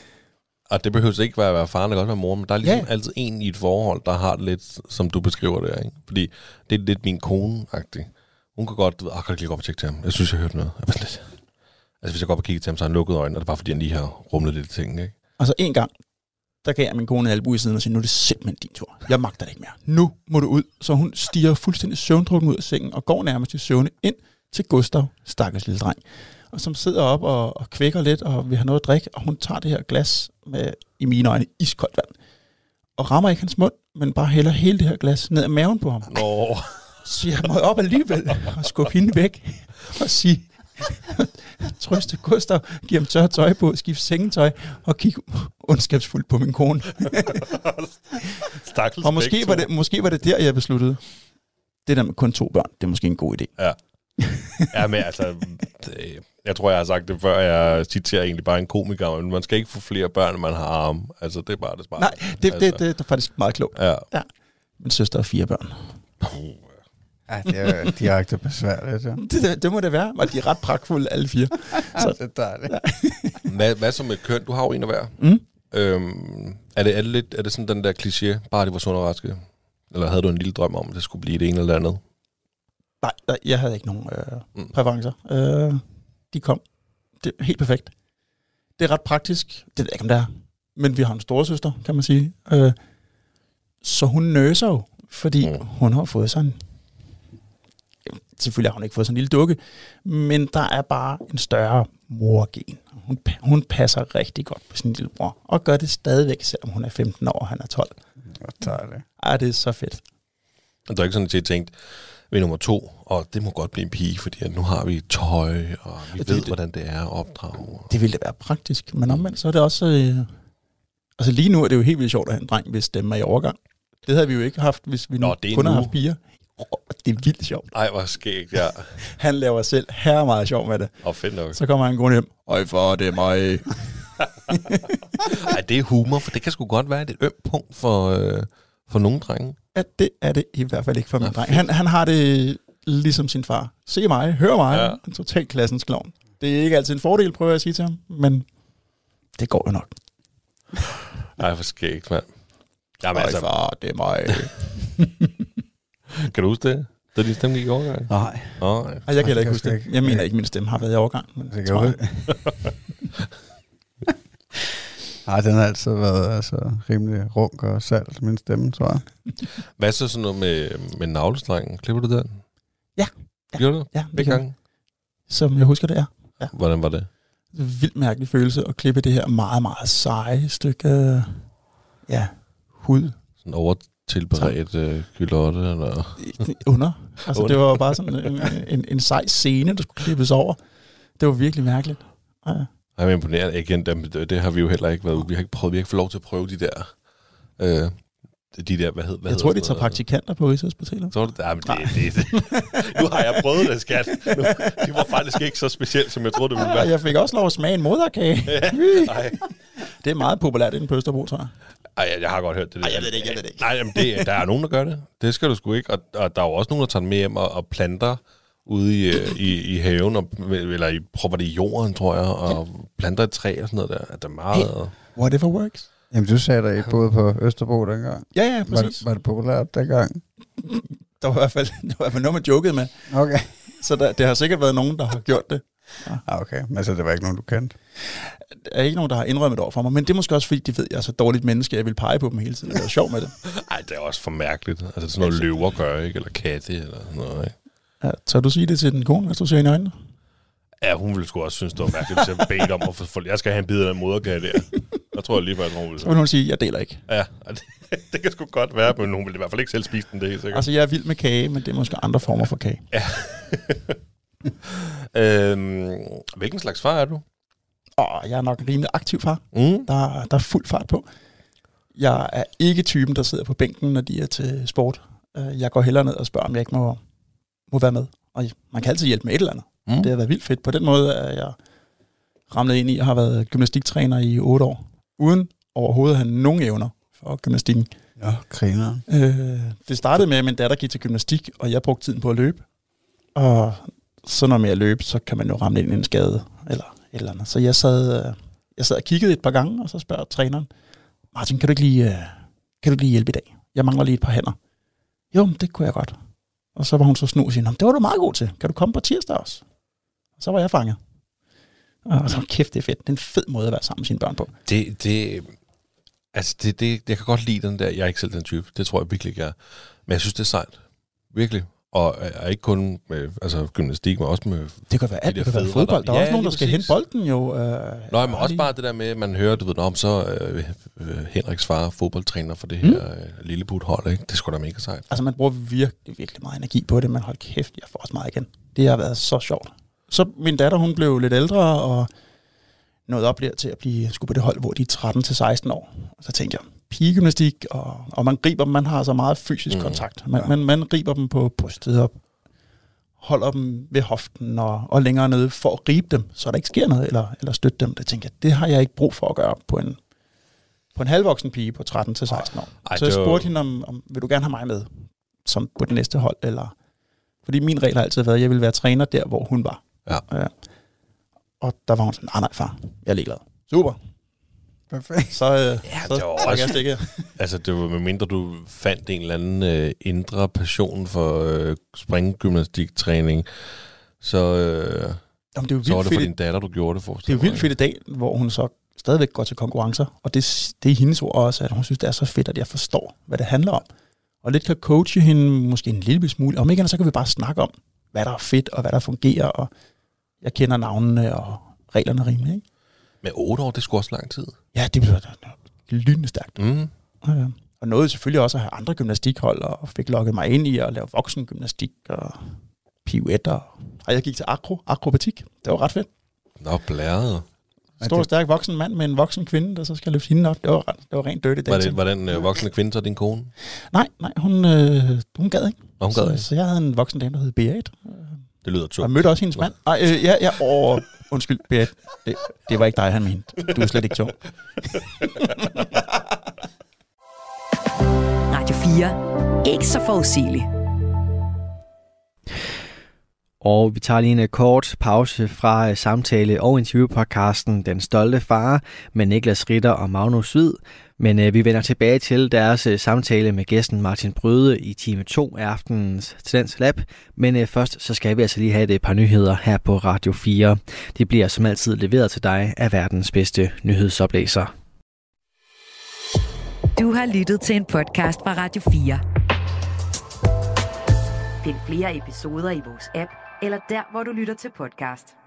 S7: og det behøver ikke være, at være faren, det kan også være mor, men der er ligesom
S5: Ja.
S7: altid en i et forhold, der har det lidt, som du beskriver det, ikke? Fordi det er lidt min kone-agtig. Hun kan godt, du ved, "Ah, kan du lige gå op og tjekke til ham? Jeg synes, jeg hørte noget. Altså, hvis jeg går op og kigger til ham, så har han lukket øjnene, og det er bare, fordi han lige har rumlet lidt i tingene, ikke?
S5: Og så en gang, der gav jeg min kone en albu i siden og sagde, nu er det simpelthen din tur. Jeg magter det ikke mere. Nu må du ud. Så hun stiger fuldstændig søvndrukken ud af sengen og går nærmest i søvne ind til Gustav, stakkels lille dreng. Og som sidder op og, og kvækker lidt og vil have noget at drikke, og hun tager det her glas med, i mine øjne, iskoldt vand. Og rammer ikke hans mund, men bare hælder hele det her glas ned ad maven på ham.
S7: Nå,
S5: Så jeg må op alligevel og skubbe hende væk og sige, trøste Gustav, give ham tørt tøj på, skifte sengetøj og kigge ondskabsfuldt på min kone. Og måske var, det, måske var det der, jeg besluttede, det der med kun to børn, det er måske en god idé.
S7: Ja. ja, men altså, det, jeg tror, jeg har sagt det før, jeg citerer egentlig bare en komiker, men man skal ikke få flere børn, end man har arme. Altså, det er bare det smarte.
S5: Nej, det, det,
S7: altså,
S5: det, det er faktisk meget klogt.
S7: Ja.
S5: Min søster har fire børn.
S8: Ej, det er jo direkte besværligt. Ja.
S5: Det, det, det må det være, og de er ret pragtfulde alle fire.
S8: Så det er dejligt.
S7: Hvad, hvad så med køn? Du har jo en af hver.
S5: Mm.
S7: Øhm, er, det, er, det lidt, er det sådan den der kliché, bare de var sunde og raske? Eller havde du en lille drøm om, at det skulle blive det ene eller det andet?
S5: Nej, nej, jeg havde ikke nogen øh,
S7: Mm.
S5: præferencer. Øh, de kom. Det er helt perfekt. Det er ret praktisk. Det ved jeg ikke, om det er. Men vi har en storesøster, kan man sige. Øh, så hun nøser jo, fordi
S7: Mm.
S5: hun har fået sådan Selvfølgelig har hun ikke fået sådan en lille dukke, men der er bare en større morgen. Hun, hun passer rigtig godt på sin lille bror, og gør det stadigvæk, selvom hun er 15 år, og han er 12.
S8: Hvor dejligt.
S5: Ej, det er så fedt.
S7: Og der er ikke sådan, at jeg tænkt, ved nummer to, og det må godt blive en pige, fordi at nu har vi tøj, og vi
S5: Det-
S7: ved,
S5: det-
S7: hvordan det er at opdrage.
S5: Det ville da være praktisk, men omvendt så er det også... Øh, altså lige nu er det jo helt vildt sjovt at have en dreng, hvis stemme er i overgang. Det havde vi jo ikke haft, hvis vi nu
S7: Nå, det
S5: kun har haft piger. Oh, det er vildt sjovt.
S7: Ej, hvor skægt, ja.
S5: Han laver selv her meget sjov med det.
S7: Og fedt nok.
S5: Så kommer han gående hjem. Øj, for det er mig.
S7: Ej, det er humor, for det kan sgu godt være et ømt punkt for, øh, for nogle drenge.
S5: Ja, det er det i hvert fald ikke for min dreng. Han, han har det ligesom sin far. Se mig, hør mig.
S7: Ja.
S5: En total klassens klovn. Det er ikke altid en fordel, prøver jeg at sige til ham, men det går jo nok.
S7: Ej, for skægt, mand. Jamen,
S5: Nej,
S7: altså,
S5: far, det er mig.
S7: kan du huske det? Da din stemme gik i overgang?
S8: Nej,
S7: nej.
S5: Ej, jeg kan heller ikke
S8: Jeg
S5: huske det. Jeg mener ikke, min stemme har været i overgang. Men
S8: det kan
S5: jeg.
S8: Nej, den har altid været altså, rimelig runk og salt, min stemme, tror jeg.
S7: Hvad så sådan noget med, med navlestrengen? Klipper du den?
S5: Ja. Ja.
S7: Gjorde du?
S5: Ja, det
S7: gange?
S5: Som jeg husker det er.
S7: Hvordan var det?
S5: Vildt mærkelig følelse at klippe det her meget, meget seje stykke ja, hud
S7: Sådan overtilberedt øh, kylotte? Eller?
S5: under. Altså,
S7: Under.
S5: det var bare sådan en, en, en sej scene, der skulle klippes over. Det var virkelig mærkeligt. Ja.
S7: Jeg er imponeret. Igen, det, det har vi jo heller ikke været. Vi har ikke prøvet, vi har ikke fået lov til at prøve de der... Øh, de der, hvad, hed, hvad
S5: Jeg tror, de tager praktikanter på Rigshospitalet.
S7: Tror du? Ja, men det, det, det. Nu har jeg prøvet det, skat. Nu, det var faktisk ikke så specielt, som jeg troede, det ville
S5: Ja,
S7: være.
S5: jeg fik også lov at smage en moderkage.
S7: Ej,
S5: Det er meget populært inde på Østerbro, tror jeg.
S7: ej, jeg har godt hørt det. der.
S5: Ej, jeg ved det ikke, jeg ved det ikke.
S7: Nej, jamen det, der er nogen, der gør det. Det skal du sgu ikke. Og, og der er jo også nogen, der tager med hjem og, og planter ude i, øh, i, i haven, og, eller i, propper det i jorden, tror jeg, og planter et træ og sådan noget der. At der er meget...
S5: Whatever works.
S8: Jamen, du sagde, I boede på Østerbro dengang.
S5: Ja, ja,
S8: Var
S5: præcis.
S8: det, var det populært dengang?
S5: Der var i hvert fald, det var i hvert fald noget, man jokede med.
S8: Okay.
S5: Så der, det har sikkert været nogen, der har gjort det.
S8: Ah, okay, men så det var ikke nogen, du kendte?
S5: Der er ikke nogen, der har indrømmet det over for mig, men det er måske også, fordi de ved, at jeg er så dårligt menneske, at jeg vil pege på dem hele tiden. Det er sjov med det.
S7: Ej, det er også for mærkeligt. Altså sådan noget løver gør, ikke? Eller katte, eller sådan noget, ikke?
S5: Ja, tør du sige det til den kone, hvis du ser hende i øjnene?
S7: Ja, hun ville sgu også synes, det var mærkeligt, hvis jeg bedte om at få... Jeg skal have en bid af den moderkage der. Jeg tror jeg lige, at hun ville
S5: Så vil hun sige, jeg deler ikke.
S7: Ja, det, det kan sgu godt være, men hun vil i hvert fald ikke selv spise den, det er sikkert.
S5: Altså, jeg er vild med kage, men det er måske andre former for kage.
S7: øhm, hvilken slags far er du?
S5: Og jeg er nok en rimelig aktiv far.
S7: Mm.
S5: Der, der er fuld fart på. Jeg er ikke typen, der sidder på bænken, når de er til sport. Øh, Jeg går hellere ned og spørger, om jeg ikke må, må være med. Og man kan altid hjælpe med et eller andet.
S7: Mm.
S5: Det har været vildt fedt. På den måde er jeg ramlet ind i og har været gymnastiktræner i otte år. Uden overhovedet at have nogen evner for gymnastikken.
S8: Ja, griner.
S5: Øh, det startede med, at min datter gik til gymnastik, og jeg brugte tiden på at løbe. Og så når man er løb, så kan man jo ramme ind i en skade, eller et eller andet. Så jeg sad, øh, jeg sad og kiggede et par gange, og så spørger træneren, Martin, kan du ikke lige, øh, kan du ikke lige hjælpe i dag? Jeg mangler lige et par hænder. Jo, det kunne jeg godt. Og så var hun så snu og siger, "Nå, det var du meget god til. Kan du komme på tirsdag også? Og så var jeg fanget. Og så kæft, det er fedt. Det er en fed måde at være sammen med sine børn på.
S7: Det, det, altså det, det, jeg kan godt lide den der, jeg er ikke selv den type, det tror jeg virkelig ikke jeg er. Men jeg synes, det er sejt. Virkelig. Og er ikke kun med altså, gymnastik, men også med...
S5: Det kan være alt.
S7: De
S5: Det kan være fodbold. Der er
S7: retter.
S5: også
S7: Ja,
S5: nogen, der skal
S7: præcis.
S5: hente bolden jo. Øh,
S7: Nå, men også bare det der med, at man hører, du ved, om så øh, øh, Henriks far er fodboldtræner for det her mm. øh, Lilleput-hold, ikke? Det skulle da mega sejt.
S5: Altså, man bruger virkelig, virkelig meget energi på det, men hold kæft, jeg får også meget igen. Det har været så sjovt. Så min datter, hun blev lidt ældre, og nåede op der til at blive skulle på det hold, hvor de er 13-16 år. Og så tænkte jeg, pigegymnastik, og, og man griber dem, man har så meget fysisk
S7: Mm.
S5: kontakt. Man, man, man griber dem på brystet og holder dem ved hoften og, og længere nede for at gribe dem, så der ikke sker noget, eller, eller støtte dem. Det tænker jeg, det har jeg ikke brug for at gøre på en, på en halvvoksen pige på 13-16 år.
S7: Ej,
S5: så jeg spurgte hende, om, om vil du gerne have mig med som på det næste hold, eller... Fordi min regel har altid været, at jeg ville være træner der, hvor hun var.
S7: Ja.
S5: ja. Og der var hun sådan, nej, nej, far, jeg er ligeglad. Super.
S8: Perfekt.
S5: Så, øh,
S7: Ja,
S5: så
S7: det var
S5: trækker
S7: også-
S5: jeg.
S7: Altså, det var med mindre du fandt en eller anden øh, indre passion for øh, springgymnastiktræning, så, øh,
S5: Jamen, det jo
S7: så var det for
S5: fedt,
S7: din datter, du gjorde det for.
S5: det er jo vildt fedt i dag, hvor hun så stadigvæk går til konkurrencer. Og det, det er hendes ord også, at hun synes, det er så fedt, at jeg forstår, hvad det handler om. Og lidt kan coache hende måske en lille smule. Om ikke andet, så kan vi bare snakke om, hvad der er fedt, og hvad der fungerer. Og jeg kender navnene og reglerne rimelig. Ikke?
S7: Med otte år, det skulle også lang tid.
S5: Ja, det bliver lynende stærkt.
S7: Mm.
S5: Ja. Og nåede selvfølgelig også at have andre gymnastikhold, og fik lukket mig ind i at lave voksengymnastik og pirouetter. Og jeg gik til akro, akrobatik. Det var ret fedt.
S7: Nå, blæret.
S5: Stor og stærk voksen mand med en voksen kvinde, der så skal løfte hende op. Det var, det var rent dirty
S7: Var,
S5: dating.
S7: det, var den øh, voksne kvinde så din kone?
S5: Nej, nej, hun, øh, hun gad ikke.
S7: Og hun gad
S5: så,
S7: ikke.
S5: så jeg havde en voksen dame, der hed Berit.
S7: Det lyder
S5: Og
S7: tungt.
S5: mødte også hendes mand. Ej, øh, ja, ja, åh, undskyld, Berit. Det, det var ikke dig, han mente. Du er slet ikke tung.
S2: Radio 4. Ikke så forudsigeligt.
S3: Og vi tager lige en kort pause fra samtale- og interviewpodcasten Den Stolte Far med Niklas Ritter og Magnus Hvid. Men øh, vi vender tilbage til deres øh, samtale med gæsten Martin Brøde i time 2 af aftenens Talents Lab. Men øh, først så skal vi altså lige have et par nyheder her på Radio 4. Det bliver som altid leveret til dig af verdens bedste nyhedsoplæser.
S2: Du har lyttet til en podcast fra Radio 4. Find flere episoder i vores app, eller der, hvor du lytter til podcast.